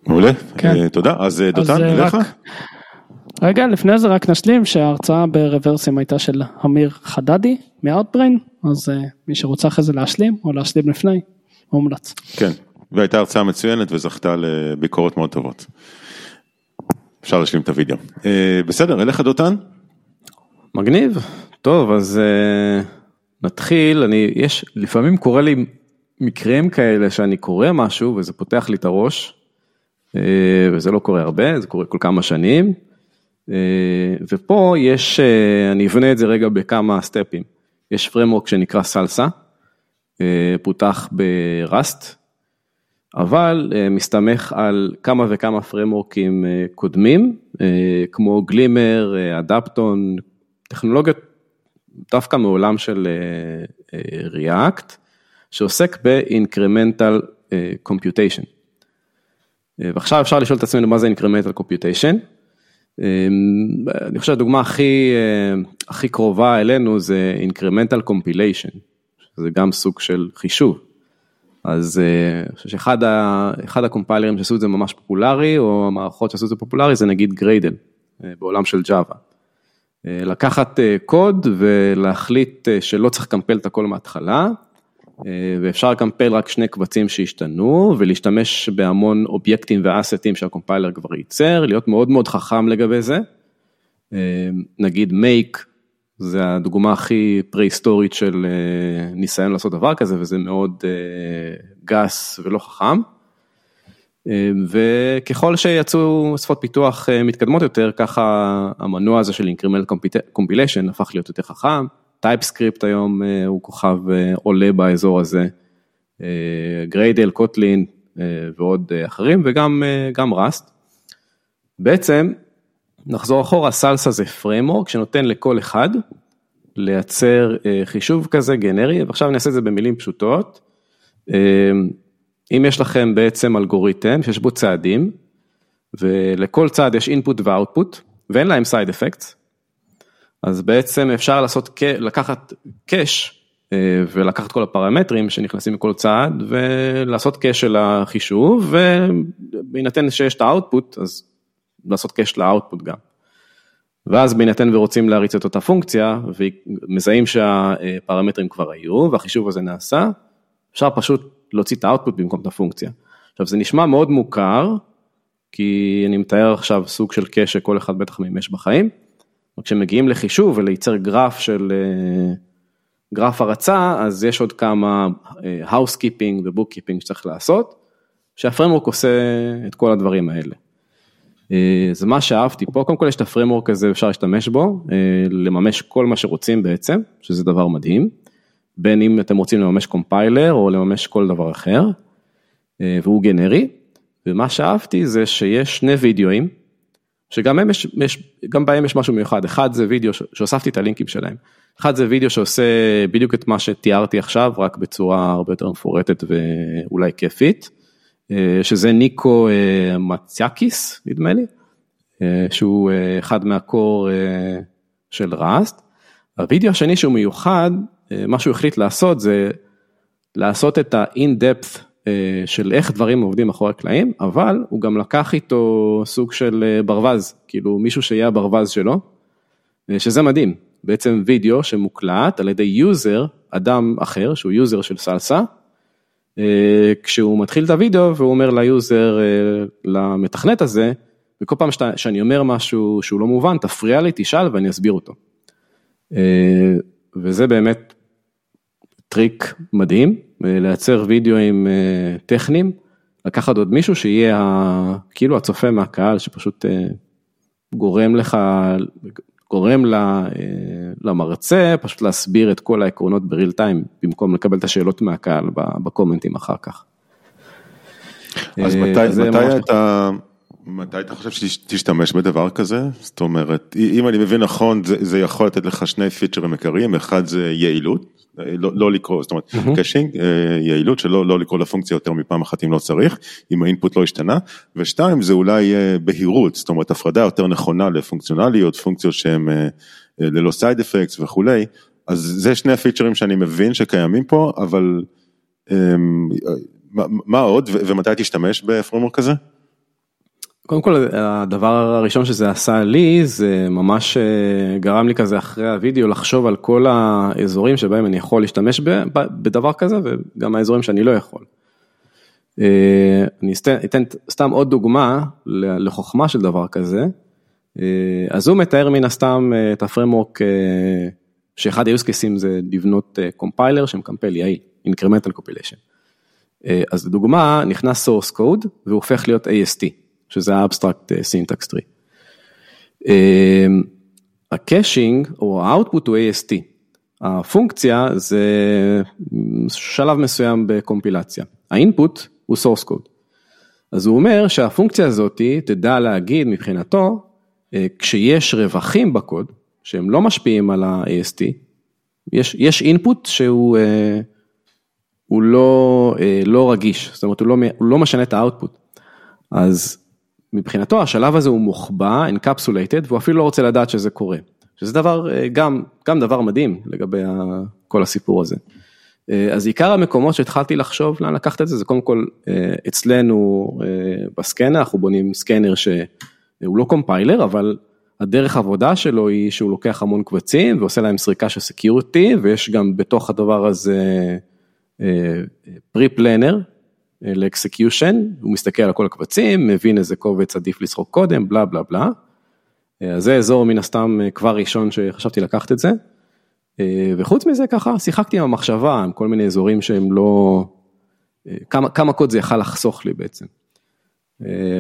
מעולה, כן. אה, תודה, אז אה, דותן, אליך? רגע, לפני זה רק נשלים שההרצאה ברוורסים הייתה של אמיר חדדי מאוטבריין, אז uh, מי שרוצה אחרי זה להשלים או להשלים לפני, מומלץ. כן, והייתה הרצאה מצוינת וזכתה לביקורות מאוד טובות. אפשר להשלים את הוידאו. Uh, בסדר, אליך דותן? מגניב, טוב אז uh, נתחיל, אני, יש, לפעמים קורה לי מקרים כאלה שאני קורא משהו וזה פותח לי את הראש. וזה לא קורה הרבה, זה קורה כל כמה שנים. אה, ופה יש, אה, אני אבנה את זה רגע בכמה סטפים. יש פרמורק שנקרא סלסה, פותח בראסט, אבל מסתמך על כמה וכמה פרמורקים קודמים, כמו גלימר, אדפטון, טכנולוגיות דווקא מעולם של React, שעוסק ב-incremental computation. אה, ועכשיו אפשר לשאול את עצמנו מה זה incremental computation. אה, אני חושב שהדוגמה הכי, אה, הכי קרובה אלינו זה incremental compilation, זה גם סוג של חישוב. אז אני חושב שאחד הקומפיילרים שעשו את זה ממש פופולרי, או המערכות שעשו את זה פופולרי, זה נגיד גריידל, בעולם של ג'אווה. לקחת קוד ולהחליט שלא צריך לקמפל את הכל מההתחלה, אה, ואפשר לקמפל רק שני קבצים שהשתנו ולהשתמש בהמון אובייקטים ו AST ים שהקומפיילר כבר ייצר, להיות מאוד מאוד חכם לגבי זה. אה, נגיד make זה הדוגמה הכי פרה-היסטורית של ניסיון לעשות דבר כזה וזה מאוד גס ולא חכם. וככל שיצאו שפות פיתוח מתקדמות יותר, ככה המנוע הזה של increment compilation הפך להיות יותר חכם. TypeScript היום הוא כוכב עולה באזור הזה. Gradle, Kotlin ועוד אחרים וגם גם Rust. בעצם נחזור אחורה, Salsa זה framework שנותן לכל אחד לייצר חישוב כזה גנרי ועכשיו אני אעשה את זה במילים פשוטות. אם יש לכם בעצם אלגוריתם שיש בו צעדים ולכל צעד יש input ו output ואין להם side effects, אז בעצם אפשר לעשות, לקחת קאש ולקחת כל הפרמטרים שנכנסים לכל צעד ולעשות קאש של החישוב ובהינתן שיש את האוטפוט אז לעשות קאש לאוטפוט גם. ואז בהינתן ורוצים להריץ את אותה פונקציה ומזהים שהפרמטרים כבר היו והחישוב הזה נעשה, אפשר פשוט להוציא את האוטפוט במקום את הפונקציה. עכשיו זה נשמע מאוד מוכר, כי אני מתאר עכשיו סוג של קאש שכל אחד בטח מימש בחיים, כשמגיעים לחישוב ולייצר גרף של, גרף הרצה, אז יש עוד כמה housekeeping ו-bookkeeping שצריך לעשות, שהפרמורק עושה את כל הדברים האלה. זה מה שאהבתי פה, קודם כל יש את הפרמורק הזה, אפשר להשתמש בו, לממש כל מה שרוצים בעצם, שזה דבר מדהים. בין אם אתם רוצים לממש קומפיילר או לממש כל דבר אחר, והוא גנרי, ומה שאהבתי זה שיש שני וידאוים, שגם הם יש, יש, גם בהם יש משהו מיוחד, אחד זה וידאו שהוספתי את הלינקים שלהם, אחד זה וידאו שעושה בדיוק את מה שתיארתי עכשיו, רק בצורה הרבה יותר מפורטת ואולי כיפית, שזה ניקו מציאקיס נדמה לי, שהוא אחד מהקור של Rust. הוידאו השני שהוא מיוחד, מה שהוא החליט לעשות זה לעשות את ה-in-depth של איך דברים עובדים אחורי הקלעים, אבל הוא גם לקח איתו סוג של ברווז, כאילו מישהו שיהיה הברווז שלו, שזה מדהים, בעצם וידאו שמוקלט על ידי user, אדם אחר שהוא user של Salsa, כשהוא מתחיל את הוידאו והוא אומר ל user, למתכנת הזה, וכל פעם שאני אומר משהו שהוא לא מובן, תפריע לי, תשאל ואני אסביר אותו. וזה באמת טריק מדהים, לייצר וידאוים טכניים, לקחת עוד מישהו שיהיה כאילו הצופה מהקהל שפשוט גורם לך, גורם למרצה פשוט להסביר את כל העקרונות בריל טיים, במקום לקבל את השאלות מהקהל בקומנטים אחר כך. אז מתי, מתי אתה... מתי אתה חושב שתשתמש בדבר כזה? זאת אומרת, אם אני מבין נכון, זה, זה יכול לתת לך שני feature ים עיקריים, אחד זה יעילות, לא, לא לקרוא, זאת אומרת, mm-hmm. caching, יעילות, שלא לא לקרוא לפונקציה יותר מפעם אחת אם לא צריך, אם ה input לא השתנה, ושתיים זה אולי בהירות, זאת אומרת, הפרדה יותר נכונה לפונקציונליות, פונקציות שהן ללא side effects וכולי, אז זה שני ה feature ים שאני מבין שקיימים פה, אבל מה, מה עוד ומתי תשתמש בפרמורק כזה? קודם כל הדבר הראשון שזה עשה לי זה ממש גרם לי כזה אחרי הוידאו לחשוב על כל האזורים שבהם אני יכול להשתמש בדבר כזה וגם האזורים שאני לא יכול. אני אתן סתם עוד דוגמה לחוכמה של דבר כזה. אז הוא מתאר מן הסתם את הפרמורק שאחד cases זה לבנות קומפיילר שמקמפל יעיל, incremental compilation. אז לדוגמה נכנס source code והוא הופך להיות AST. שזה ה-abstract syntax tree. ה caching או ה output הוא AST, הפונקציה זה שלב מסוים בקומפילציה, ה input הוא source code. אז הוא אומר שהפונקציה הזאת תדע להגיד מבחינתו, כשיש רווחים בקוד, שהם לא משפיעים על ה-AST, יש, יש input שהוא הוא לא, לא רגיש, זאת אומרת הוא לא, הוא לא משנה את האוטפוט. אז מבחינתו השלב הזה הוא מוחבא, encapsulated, והוא אפילו לא רוצה לדעת שזה קורה. שזה דבר, גם, גם דבר מדהים לגבי כל הסיפור הזה. אז עיקר המקומות שהתחלתי לחשוב לאן לקחת את זה, זה קודם כל אצלנו בסקנר, אנחנו בונים סקנר שהוא לא קומפיילר, אבל הדרך העבודה שלו היא שהוא לוקח המון קבצים ועושה להם סריקה של security, ויש גם בתוך הדבר הזה pre-planner, ל execution, הוא מסתכל על כל הקבצים, מבין איזה קובץ עדיף לסרוק קודם, בלה בלה בלה. אז זה אזור מן הסתם כבר ראשון שחשבתי לקחת את זה. וחוץ מזה ככה שיחקתי עם המחשבה, עם כל מיני אזורים שהם לא, כמה, כמה קוד זה יכל לחסוך לי בעצם.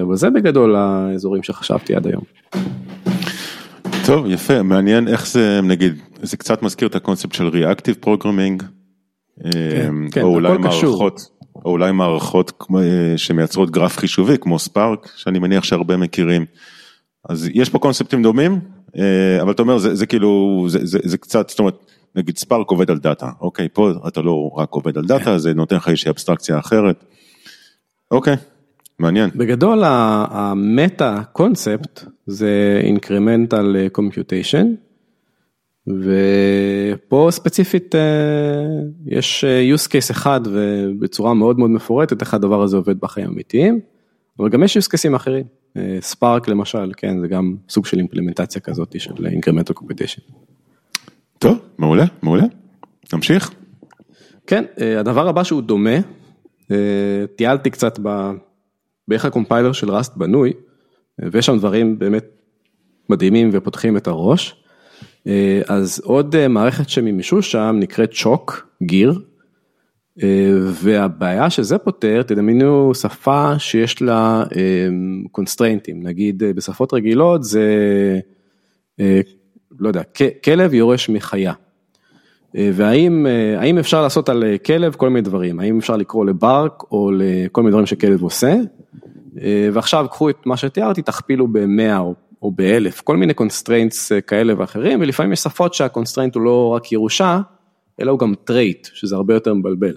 אבל זה בגדול האזורים שחשבתי עד היום. טוב, יפה, מעניין איך זה, נגיד, זה קצת מזכיר את הקונספט של Reactive Programming, כן, כן, או אולי הכל קשור. או אולי מערכות אה, שמייצרות גרף חישובי, כמו Spark, שאני מניח שהרבה מכירים. אז יש פה קונספטים דומים, אה, אבל אתה אומר, זה, זה כאילו, זה, זה, זה קצת, זאת אומרת, נגיד Spark עובד על דאטה, אוקיי, פה אתה לא רק עובד על דאטה, זה נותן לך איזושהי אבסטרקציה אחרת. אוקיי, מעניין. בגדול המטה קונספט זה incremental computation ופה ספציפית אה, יש אה, use case אחד ובצורה מאוד מאוד מפורטת איך הדבר הזה עובד בחיים אמיתיים, אבל גם יש use cases אחרים, ספארק למשל, כן, זה גם סוג של אימפלמנטציה כזאת של incremental computation. טוב, מעולה, מעולה. נמשיך. כן, אה, הדבר הבא שהוא דומה, טיילתי קצת ב... באיך הקומפיילר של Rust בנוי, ויש שם דברים באמת מדהימים ופותחים את הראש. אז עוד מערכת שמימשו שם נקראת Chalk, גיר, והבעיה שזה פותר, תדמיינו שפה שיש לה קונסטריינטים, נגיד בשפות רגילות זה, לא יודע, כלב יורש מחיה. והאם האם אפשר לעשות על כלב כל מיני דברים, האם אפשר לקרוא ל bark או לכל מיני דברים שכלב עושה, ועכשיו קחו את מה שתיארתי, תכפילו ב-100 או, או ב-1000, כל מיני constraints כאלה ואחרים, ולפעמים יש שפות שה constraint הוא לא רק ירושה, אלא הוא גם trait, שזה הרבה יותר מבלבל.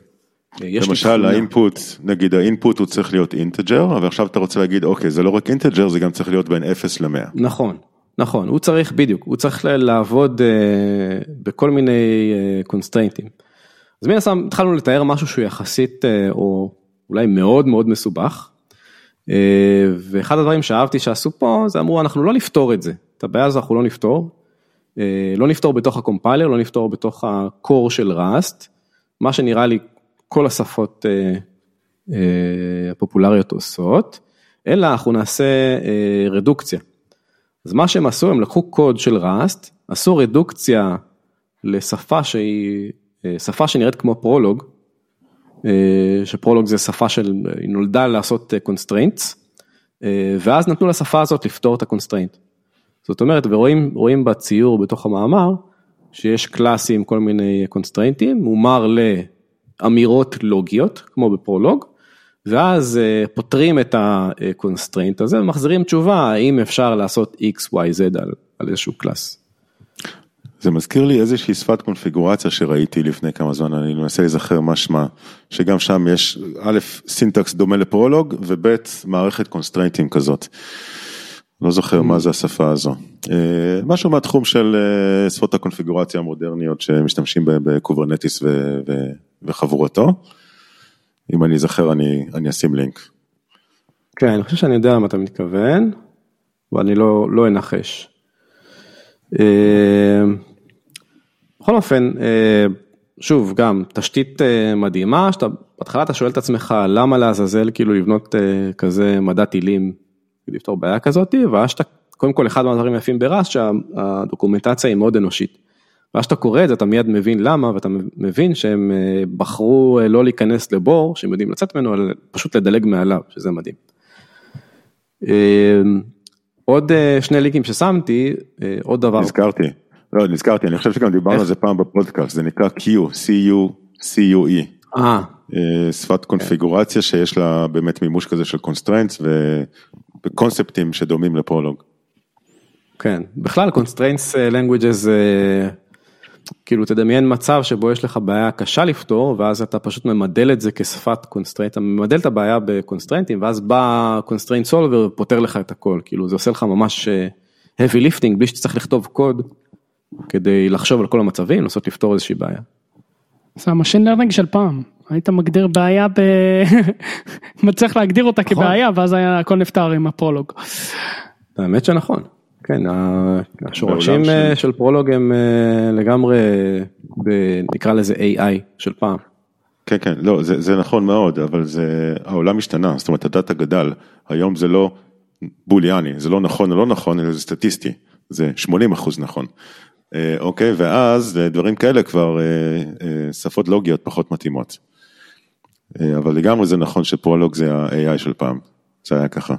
למשל ה input, נגיד ה input הוא צריך להיות integer, אבל עכשיו אתה רוצה להגיד אוקיי זה לא רק integer, זה גם צריך להיות בין 0 ל-100. נכון, נכון, הוא צריך בדיוק, הוא צריך לעבוד בכל מיני קונסטריינטים. אז מן הסתם התחלנו לתאר משהו שהוא יחסית, או אולי מאוד מאוד מסובך. ואחד הדברים שאהבתי שעשו פה, זה אמרו אנחנו לא נפתור את זה, את הבעיה הזו אנחנו לא נפתור. לא נפתור בתוך הקומפיילר, לא נפתור בתוך ה core של Rust, מה שנראה לי כל השפות הפופולריות עושות, אלא אנחנו נעשה רדוקציה. אז מה שהם עשו, הם לקחו קוד של ראסט, עשו רדוקציה לשפה שהיא, שפה שנראית כמו פרולוג, שפרולוג זה שפה של, היא נולדה לעשות constraints, ואז נתנו לשפה הזאת לפתור את ה-constraint. זאת אומרת, ורואים בציור בתוך המאמר, שיש קלאסים כל מיני constraintים, מומר לאמירות לוגיות, כמו ב Prolog, ואז פותרים את ה-constraint הזה ומחזירים תשובה, האם אפשר לעשות x, y, z על, על איזשהו class. זה מזכיר לי איזושהי שפת קונפיגורציה שראיתי לפני כמה זמן, אני מנסה להיזכר מה שמה, שגם שם יש א', syntax דומה ל Prolog, וב', מערכת קונסטריינטים כזאת. לא זוכר מה זה השפה הזו. משהו מהתחום של שפות הקונפיגורציה המודרניות שמשתמשים בהם ב Kubernetes וחבורתו. אם אני אזכר אני, אני אשים לינק. כן, אני חושב שאני יודע למה אתה מתכוון, ואני לא, לא אנחש. בכל אופן, שוב, גם תשתית מדהימה, שאתה, בהתחלה אתה שואל את עצמך למה לעזאזל כאילו לבנות כזה מדע טילים, לפתור בעיה כזאת, ואז שאתה, קודם כל אחד מהדברים היפים ברס, שהדוקומנטציה היא מאוד אנושית. ואז שאתה קורא את זה אתה מיד מבין למה, ואתה מבין שהם בחרו לא להיכנס לבור, שהם יודעים לצאת ממנו, אלא פשוט לדלג מעליו, שזה מדהים. עוד שני לינקים ששמתי, עוד דבר. נזכרתי, לא נזכרתי, אני חושב שגם דיברנו על זה פעם בפודקאסט, זה נקרא Q, C-U, C-U-E. אה. שפת קונפיגורציה שיש לה באמת מימוש כזה של constraints וקונספטים שדומים לפרולוג. כן, בכלל constraints languages, כאילו תדמיין מצב שבו יש לך בעיה קשה לפתור, ואז אתה פשוט ממדל את זה כשפת constraint, אתה ממדל את הבעיה בקונסטריינטים, ואז בא constraint solver ופותר לך את הכל, כאילו זה עושה לך ממש heavy lifting, בלי שתצטרך לכתוב קוד, כדי לחשוב על כל המצבים, לנסות לפתור איזושהי בעיה. זה ה machine learning של פעם, היית מגדיר בעיה ב... מצליח להגדיר אותה נכון. כבעיה, ואז היה הכל נפתר עם ה Prolog. האמת שנכון, כן, השורשים של- של Prolog הם לגמרי, ב- נקרא לזה AI של פעם. כן, כן, לא, זה, זה נכון מאוד, אבל זה, העולם השתנה, זאת אומרת, הדאטה גדל, היום זה לא בוליאני, זה לא נכון או לא נכון, אלא זה סטטיסטי. זה 80 אחוז נכון. אה, אוקיי, ואז אה, דברים כאלה כבר אה, שפות לוגיות פחות מתאימות. אבל לגמרי זה נכון שפרולוג זה ה-AI של פעם, זה היה ככה.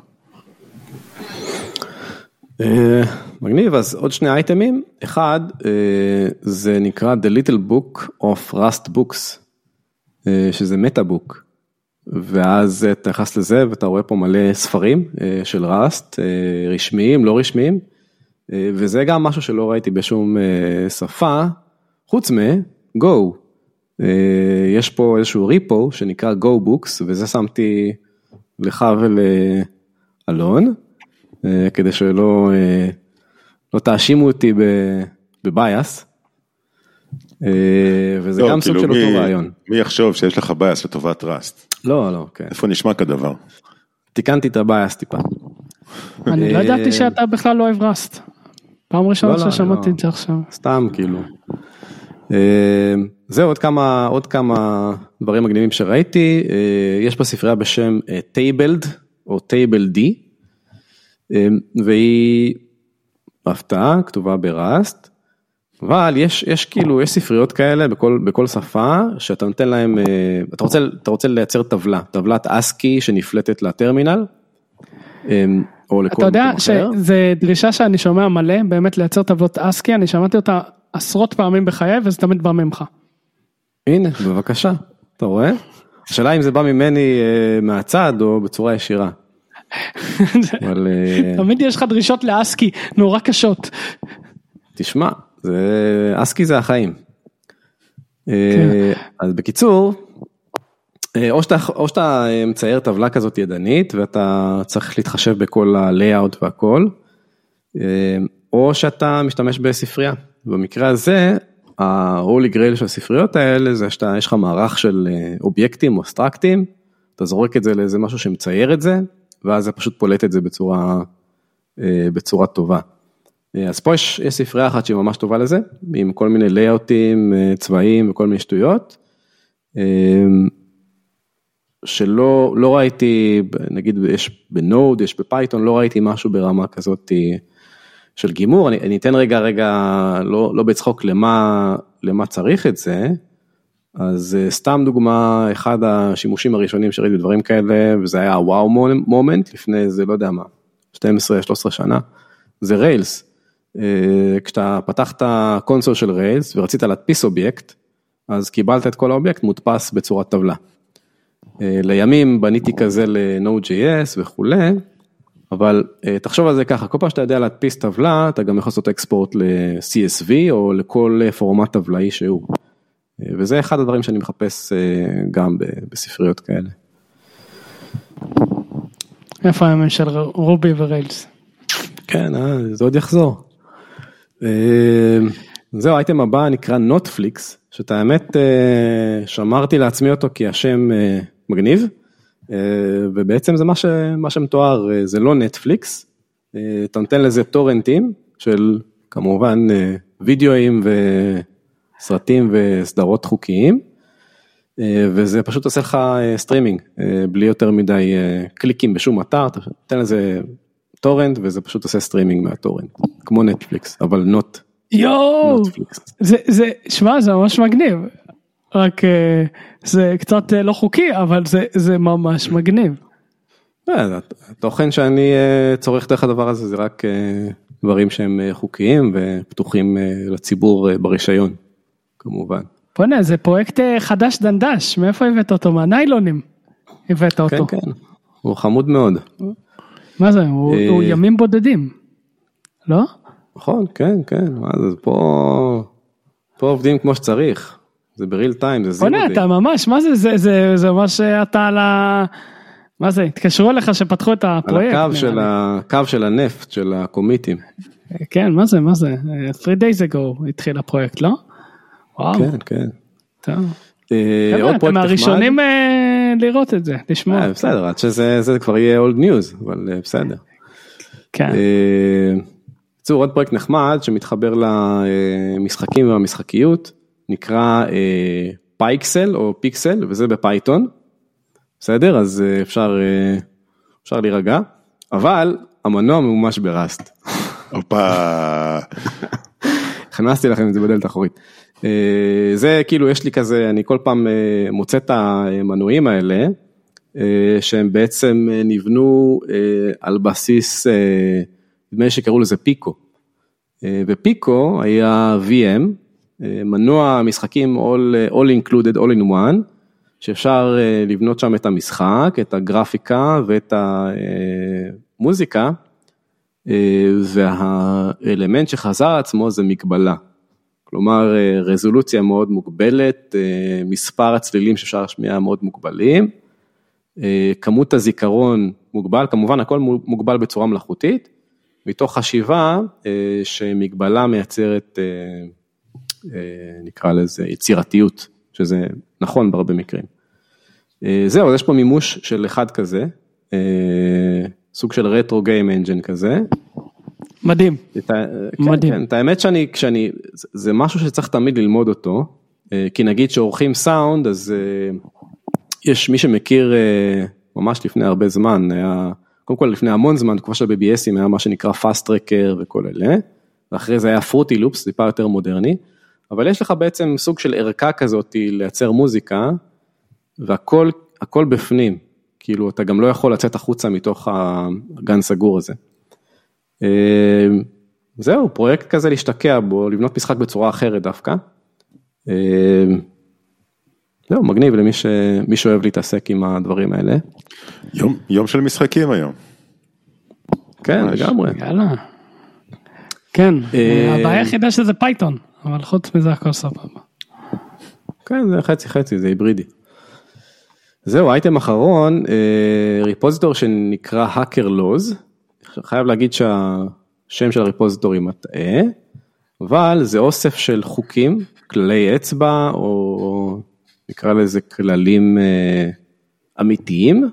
מגניב, אז עוד שני אייטמים, אחד זה נקרא The Little Book of Rust Books, שזה מטה בוק, ואז אתה נכנס לזה ואתה רואה פה מלא ספרים של ראסט, רשמיים, לא רשמיים, וזה גם משהו שלא ראיתי בשום אה, שפה, חוץ מ-Go. אה, יש פה איזשהו ריפו שנקרא Go Books, וזה שמתי לך ולאלון, אה, כדי שלא אה, לא תאשימו אותי בבייס. וזה לא, גם סוג כאילו, של אותו רעיון. מי יחשוב שיש לך בייס לטובת ראסט? לא, לא, כן. איפה נשמע כדבר? תיקנתי את ה bias טיפה. אני לא אה, ידעתי שאתה בכלל לא אוהב Rust. פעם ראשונה לא, לא, ששמעתי לא. את זה עכשיו. סתם כאילו. אה, זהו עוד כמה עוד כמה דברים מגניבים שראיתי אה, יש בספרייה בשם Tabled או Table D והיא הפתעה כתובה ב Rust אבל יש יש כאילו יש ספריות כאלה בכל בכל שפה שאתה נותן להם אה, אתה רוצה אתה רוצה לייצר טבלה טבלת אסקי שנפלטת לטרמינל. אה, או לכל אתה יודע. שזו דרישה שאני שומע מלא, באמת לייצר טבלות אסקי, אני שמעתי אותה עשרות פעמים בחיי וזה תמיד בא ממך. הנה, בבקשה, אתה רואה? השאלה אם זה בא ממני אה, מהצד או בצורה ישירה. אבל אה, תמיד יש לך דרישות לאסקי נורא קשות. תשמע, זה אסקי זה החיים. כן. אה, אז בקיצור, או שאתה, או שאתה אה, מצייר טבלה כזאת ידנית ואתה צריך להתחשב בכל ה-layout והכל, אה, או שאתה משתמש בספרייה. במקרה הזה, ה-holy grail של הספריות האלה זה שאתה, יש לך מערך של אה, אובייקטים או סטרקטים, אתה זורק את זה לאיזה משהו שמצייר את זה, ואז זה פשוט פולט את זה בצורה, אה, בצורה טובה. אה, אז פה יש, יש ספרייה אחת שהיא ממש טובה לזה, עם כל מיני לייאאוטים, אה, צבעים וכל מיני שטויות. שלא לא ראיתי, נגיד יש ב Node, יש ב Python, לא ראיתי משהו ברמה כזאת אה, של גימור. אני, אני אתן רגע, רגע, לא, לא בצחוק למה, למה צריך את זה. אז אה, סתם דוגמה, אחד השימושים הראשונים שראיתי בדברים כאלה, וזה היה וואו moment לפני איזה, לא יודע מה, 12-13 שנה, זה Rails. אה, כשאתה פתחת console של Rails ורצית להדפיס אובייקט, אז קיבלת את כל האובייקט מודפס בצורת טבלה. אה, לימים בניתי כזה ל-Node.js וכולי, אבל אה, תחשוב על זה ככה, כל פעם שאתה יודע להדפיס טבלה, אתה גם יכול לעשות export ל-CSV או לכל אה, פורמט טבלאי שהוא. וזה אחד הדברים שאני מחפש גם בספריות כאלה. איפה הימים של רובי וריילס? כן, זה עוד יחזור. זהו, האייטם הבא נקרא נוטפליקס, שאת האמת אה, שמרתי לעצמי אותו כי השם אה, מגניב, אה, ובעצם זה מה, ש, מה שמתואר, זה לא נטפליקס, אתה נותן לזה טורנטים של כמובן וידאוים וסרטים וסדרות חוקיים, וזה פשוט עושה לך סטרימינג, בלי יותר מדי קליקים בשום אתר, אתה נותן לזה טורנט וזה פשוט עושה סטרימינג מהטורנט, כמו נטפליקס, אבל not יואו. זה, זה, שמע זה ממש מגניב. רק אה, זה קצת אה, לא חוקי אבל זה, זה ממש מגניב. אה, התוכן שאני צורך דרך הדבר הזה זה רק דברים שהם חוקיים ופתוחים לציבור ברישיון, כמובן. בוא'נה זה פרויקט חדש דנדש מאיפה הבאת אותו מהניילונים. הבאת כן, אותו. כן, הוא חמוד מאוד. מה זה הוא ימים בודדים. לא? נכון, כן, כן, מה זה, פה, פה עובדים כמו שצריך, זה בריל טיים, זה זירו בוא'נה דיי. אתה ממש מה זה זה זה זה ממש אתה על ה... מה זה התקשרו אליך שפתחו את על הפרויקט. הקו נראה של, לי. הקו של הנפט, של הקומיטים. כן מה זה מה זה אה, 3 days ago התחיל הפרויקט לא? וואו. כן, כן. טוב. אה, חבר'ה, עוד אתם פרויקט נחמד. מהראשונים אה, לראות את זה לשמוע. אה, בסדר, עד שזה זה כבר יהיה old news, אבל בסדר. כן. אה, בקיצור עוד פרויקט נחמד שמתחבר למשחקים והמשחקיות, נקרא אה, Pyxel או פיקסל וזה ב Python. בסדר, אז אה, אפשר, אה, אפשר להירגע, אבל המנוע ממומש ב Rust. הופה. הכנסתי לכם את זה בדלת האחורית. אה, זה כאילו יש לי כזה, אני כל פעם אה, מוצא את המנועים האלה, אה, שהם בעצם נבנו על בסיס, נדמה לי שקראו לזה Pico. ופיקו היה VM, מנוע משחקים all, all included, all in one, שאפשר לבנות שם את המשחק, את הגרפיקה ואת המוזיקה, והאלמנט שחזר עצמו זה מגבלה. כלומר אה, רזולוציה מאוד מוגבלת, אה, מספר הצלילים שאפשר להשמיע מאוד מוגבלים, אה, כמות הזיכרון מוגבל, כמובן הכל מוגבל בצורה מלאכותית, מתוך חשיבה שמגבלה מייצרת, נקרא לזה יצירתיות, שזה נכון בהרבה מקרים. זהו, אז יש פה מימוש של אחד כזה, סוג של רטרו גיים אנג'ן כזה, מדהים. את, כן, מדהים. כן, את האמת שאני, כשאני, זה משהו שצריך תמיד ללמוד אותו, אה, כי נגיד שעורכים סאונד, אז אה, יש מי שמכיר אה, ממש לפני הרבה זמן, היה, קודם כל לפני המון זמן, תקופה של BBSים היה מה שנקרא fast tracker וכל אלה, ואחרי זה היה פרוטי לופס, טיפה יותר מודרני, אבל יש לך בעצם סוג של ערכה כזאת לייצר מוזיקה, והכל הכל בפנים, כאילו אתה גם לא יכול לצאת החוצה מתוך הגן סגור הזה. אמ, זהו, פרויקט כזה להשתקע בו, לבנות משחק בצורה אחרת דווקא. זהו, מגניב למי ש... שאוהב להתעסק עם הדברים האלה. יום, יום של משחקים היום. כן, לגמרי. יאללה. כן, אמ, הבעיה היחידה שזה Python, אבל חוץ מזה הכל סבבה. כן, זה חצי חצי, זה היברידי. זהו, אייטם אחרון, repository שנקרא Hacker Laws. חייב להגיד שהשם של ה repository מטעה, אבל זה אוסף של חוקים, כללי אצבע, או נקרא לזה כללים אה, אמיתיים,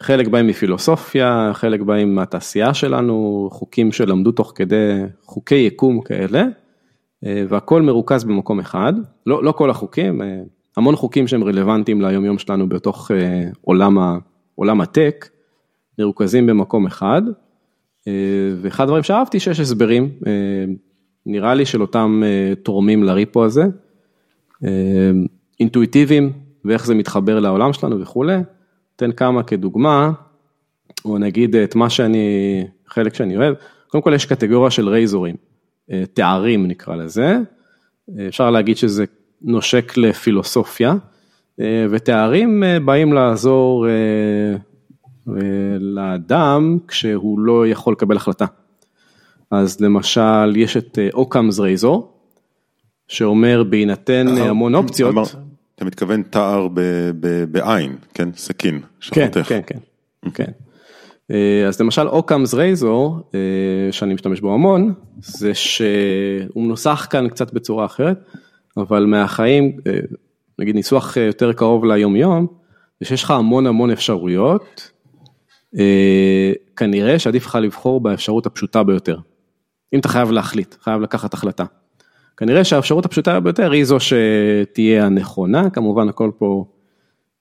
חלק בהם מפילוסופיה, חלק בהם מהתעשייה שלנו, חוקים שלמדו תוך כדי חוקי יקום כאלה, אה, והכל מרוכז במקום אחד, לא, לא כל החוקים, אה, המון חוקים שהם רלוונטיים ליום יום שלנו בתוך עולם, עולם הטק, מרוכזים במקום אחד, ואחד הדברים שאהבתי שיש הסברים, אה, נראה לי של אותם תורמים לריפו הזה, אינטואיטיביים ואיך זה מתחבר לעולם שלנו וכולי, אתן כמה כדוגמה, או נגיד את מה שאני, חלק שאני אוהב, קודם כל יש קטגוריה של רייזורים, תארים נקרא לזה, אפשר להגיד שזה נושק לפילוסופיה, ותארים באים לעזור לאדם כשהוא לא יכול לקבל החלטה. אז למשל יש את אוקאמס רייזור, שאומר בהינתן אה, המון אופציות. אתה מתכוון תער בעין, כן? סכין, כן, כן, כן, כן. אה, אז למשל אוקאמס רייזור, אה, שאני משתמש בו המון, זה שהוא מנוסח כאן קצת בצורה אחרת, אבל מהחיים, נגיד ניסוח יותר קרוב ליום יום, זה שיש לך המון המון אפשרויות, אה, כנראה שעדיף לך לבחור באפשרות הפשוטה ביותר. אם אתה חייב להחליט, חייב לקחת החלטה. כנראה שהאפשרות הפשוטה ביותר היא זו שתהיה הנכונה, כמובן הכל פה,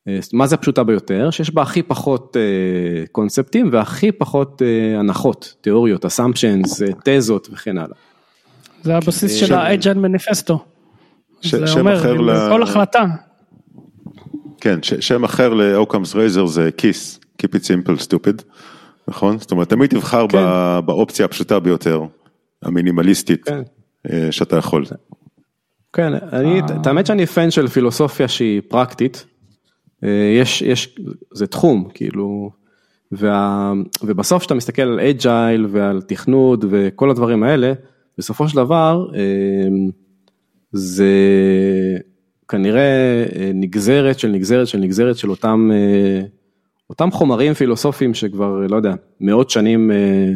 אה, מה זה הפשוטה ביותר? שיש בה הכי פחות אה, קונספטים והכי פחות הנחות, תיאוריות, אסמפשנס, תזות וכן הלאה. זה הבסיס של ה-agent manifesto. זה אומר, כל החלטה. כן, שם אחר ל-Occam's Razor זה כיס. Keep it simple stupid, נכון? זאת אומרת, תמיד תבחר כן. באופציה הפשוטה ביותר, המינימליסטית, כן. אה, שאתה יכול. כן, אני, את האמת שאני פן של פילוסופיה שהיא פרקטית, אה, יש, יש, זה תחום, כאילו, וה, ובסוף כשאתה מסתכל על אג'ייל ועל תכנות וכל הדברים האלה, בסופו של דבר, אה, זה כנראה נגזרת של נגזרת של נגזרת של אותם אותם חומרים פילוסופיים שכבר, לא יודע, מאות שנים אה,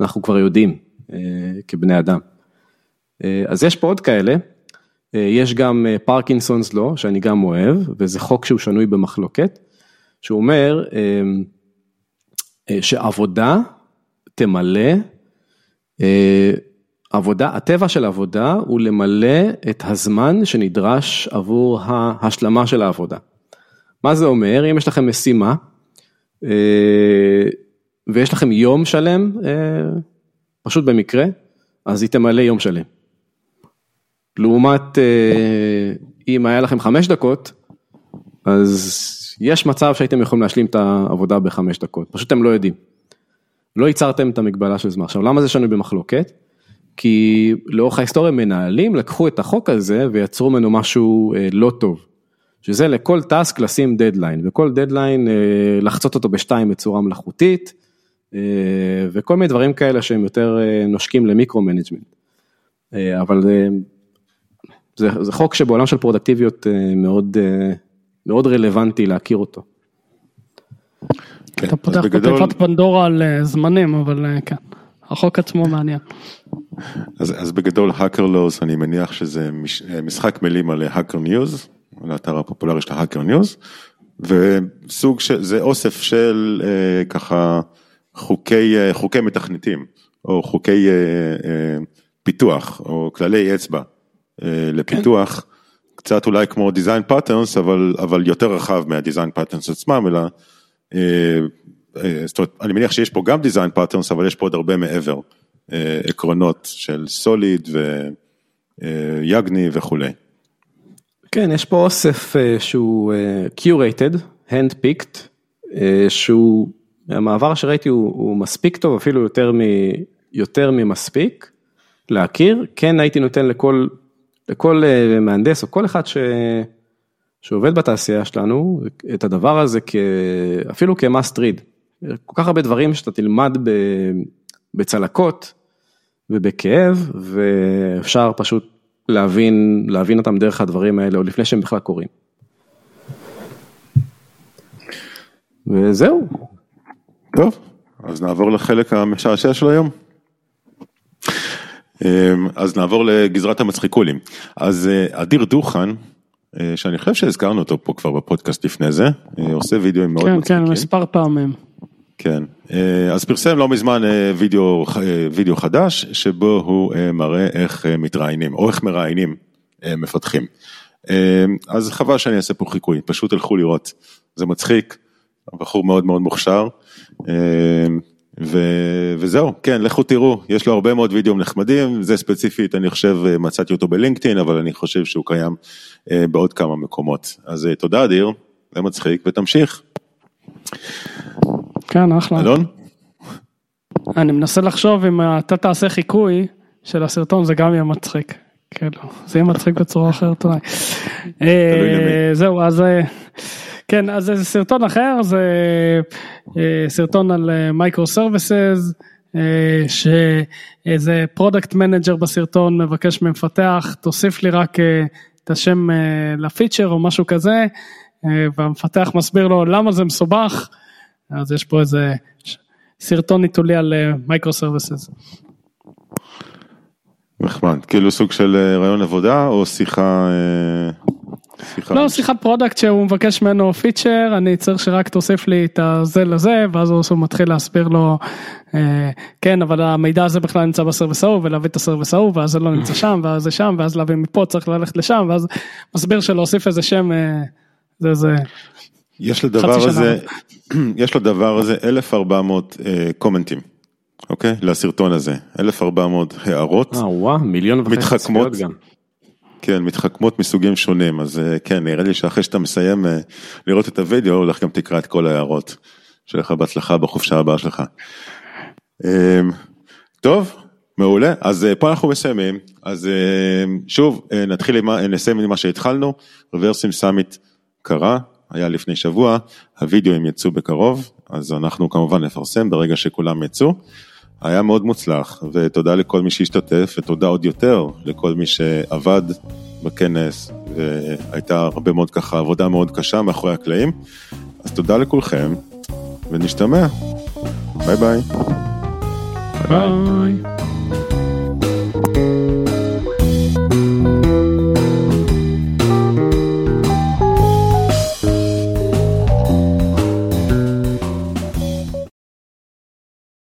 אנחנו כבר יודעים אה, כבני אדם. אה, אז יש פה עוד כאלה, יש גם פרקינסונס לא, שאני גם אוהב, וזה חוק שהוא שנוי במחלוקת, שהוא אומר שעבודה תמלא, עבודה, הטבע של עבודה הוא למלא את הזמן שנדרש עבור ההשלמה של העבודה. מה זה אומר? אם יש לכם משימה, אה, ויש לכם יום שלם אה, פשוט במקרה, אז היא תמלא יום שלם. לעומת אה, אם היה לכם חמש דקות, אז יש מצב שהייתם יכולים להשלים את העבודה בחמש דקות, פשוט אתם לא יודעים. לא ייצרתם את המגבלה של זמן. עכשיו למה זה שנוי במחלוקת? כי לאורך ההיסטוריה מנהלים לקחו את החוק הזה ויצרו ממנו משהו אה, לא טוב. שזה לכל task לשים דדליין, וכל דדליין אה, לחצות אותו בשתיים בצורה מלאכותית, וכל מיני דברים כאלה שהם יותר נושקים ל micro-management. אבל זה, זה חוק שבעולם של פרודקטיביות אה, מאוד, אה, מאוד רלוונטי להכיר אותו. כן, אתה פותח פה בגדול- תיבת פנדורה על אה, זמנים, אבל כן, החוק עצמו מעניין. אז, אז בגדול Hacker Laws אני מניח שזה מש, משחק מילים על Hacker News, על האתר הפופולרי של Hacker News, וסוג של, זה אוסף של אה, ככה חוקי, חוקי מתכנתים, או חוקי אה, אה, פיתוח, או כללי אצבע אה, לפיתוח, קצת אולי כמו design patterns, אבל, אבל יותר רחב מה-design patterns עצמם, אלא אה, אה, זאת אומרת, אני מניח שיש פה גם design patterns, אבל יש פה עוד הרבה מעבר. עקרונות של סוליד ויגני וכולי. כן, יש פה אוסף שהוא curated, hand picked, אה, שהוא, המעבר שראיתי הוא, הוא מספיק טוב, אפילו יותר, מ, יותר ממספיק להכיר, כן הייתי נותן לכל, לכל אה, מהנדס או כל אחד ש, שעובד בתעשייה שלנו, את הדבר הזה כ, אפילו כ-must read. כל כך הרבה דברים שאתה תלמד ב, בצלקות ובכאב, ואפשר פשוט להבין, להבין אותם דרך הדברים האלה, או לפני שהם בכלל קורים. וזהו, טוב, אז נעבור לחלק המשעשע של היום. אמ, אז נעבור לגזרת המצחיקולים. אז אה, אדיר דוכן, אה, שאני חושב שהזכרנו אותו פה כבר בפודקאסט לפני זה, אה, עושה וידאוים מאוד כן, מצחיקים. כן, מספר פעמים. כן, אז פרסם לא מזמן וידאו, וידאו חדש, שבו הוא אה, מראה איך מתראיינים, או איך מראיינים מפתחים. אז חבל שאני אעשה פה חיקוי, פשוט תלכו לראות, זה מצחיק, הבחור מאוד מאוד מוכשר, וזהו, כן, לכו תראו, יש לו הרבה מאוד וידאוים נחמדים, זה ספציפית, אני חושב, אה, מצאתי אותו בלינקדאין, אבל אני חושב שהוא קיים אה, בעוד כמה מקומות. אז אה, תודה אדיר, זה מצחיק, ותמשיך. כן, אחלה. אלון? אני מנסה לחשוב אם אתה תעשה חיקוי של הסרטון זה גם יהיה מצחיק. כאילו, זה יהיה מצחיק בצורה אחרת אולי. אה. זהו, אז אה, כן, אז זה סרטון אחר, זה אה, סרטון על microservices, שאיזה product manager בסרטון מבקש ממפתח, תוסיף לי רק אה, את השם אה, ל feature או משהו כזה, אה, והמפתח מסביר לו למה זה מסובך, אז יש פה איזה סרטון היתולי על microservices. נחמד, כאילו סוג של אה, ריאיון עבודה או שיחה... אה, שיחה לא, שיחת product שהוא מבקש ממנו feature, אני צריך שרק תוסיף לי את הזה לזה, ואז הוא מתחיל להסביר לו, אה, כן, אבל המידע הזה בכלל נמצא ב service ההוא, ולהביא את ה service ההוא, ואז זה לא נמצא שם, ואז זה שם, ואז להביא מפה, צריך ללכת לשם, ואז מסביר שלהוסיף איזה שם, אה, זה זה. יש לדבר חצי הזה, יש לדבר הזה 1400 אה, קומנטים, אוקיי? לסרטון הזה, 1400 הערות, אה וואו, מיליון וחצי מתחכמות. צפיות גם. כן, מתחכמות מסוגים שונים, אז אה, כן, נראה לי שאחרי שאתה מסיים אה, לראות את הוידאו, הולך גם תקרא את כל ההערות. שיהיה לך בהצלחה בחופשה הבאה שלך. אה, טוב, מעולה, אז אה, פה אנחנו מסיימים, אז שוב, נתחיל עם, נסיים עם מה שהתחלנו, Reversim Summit קרה, היה לפני שבוע, הוידאוים יצאו בקרוב, אז אנחנו כמובן נפרסם ברגע שכולם יצאו. היה מאוד מוצלח, ותודה לכל מי שהשתתף, ותודה עוד יותר לכל מי שעבד בכנס, והייתה הרבה מאוד ככה עבודה מאוד קשה מאחורי הקלעים. אז תודה לכולכם, ונשתמע. ביי ביי. ביי.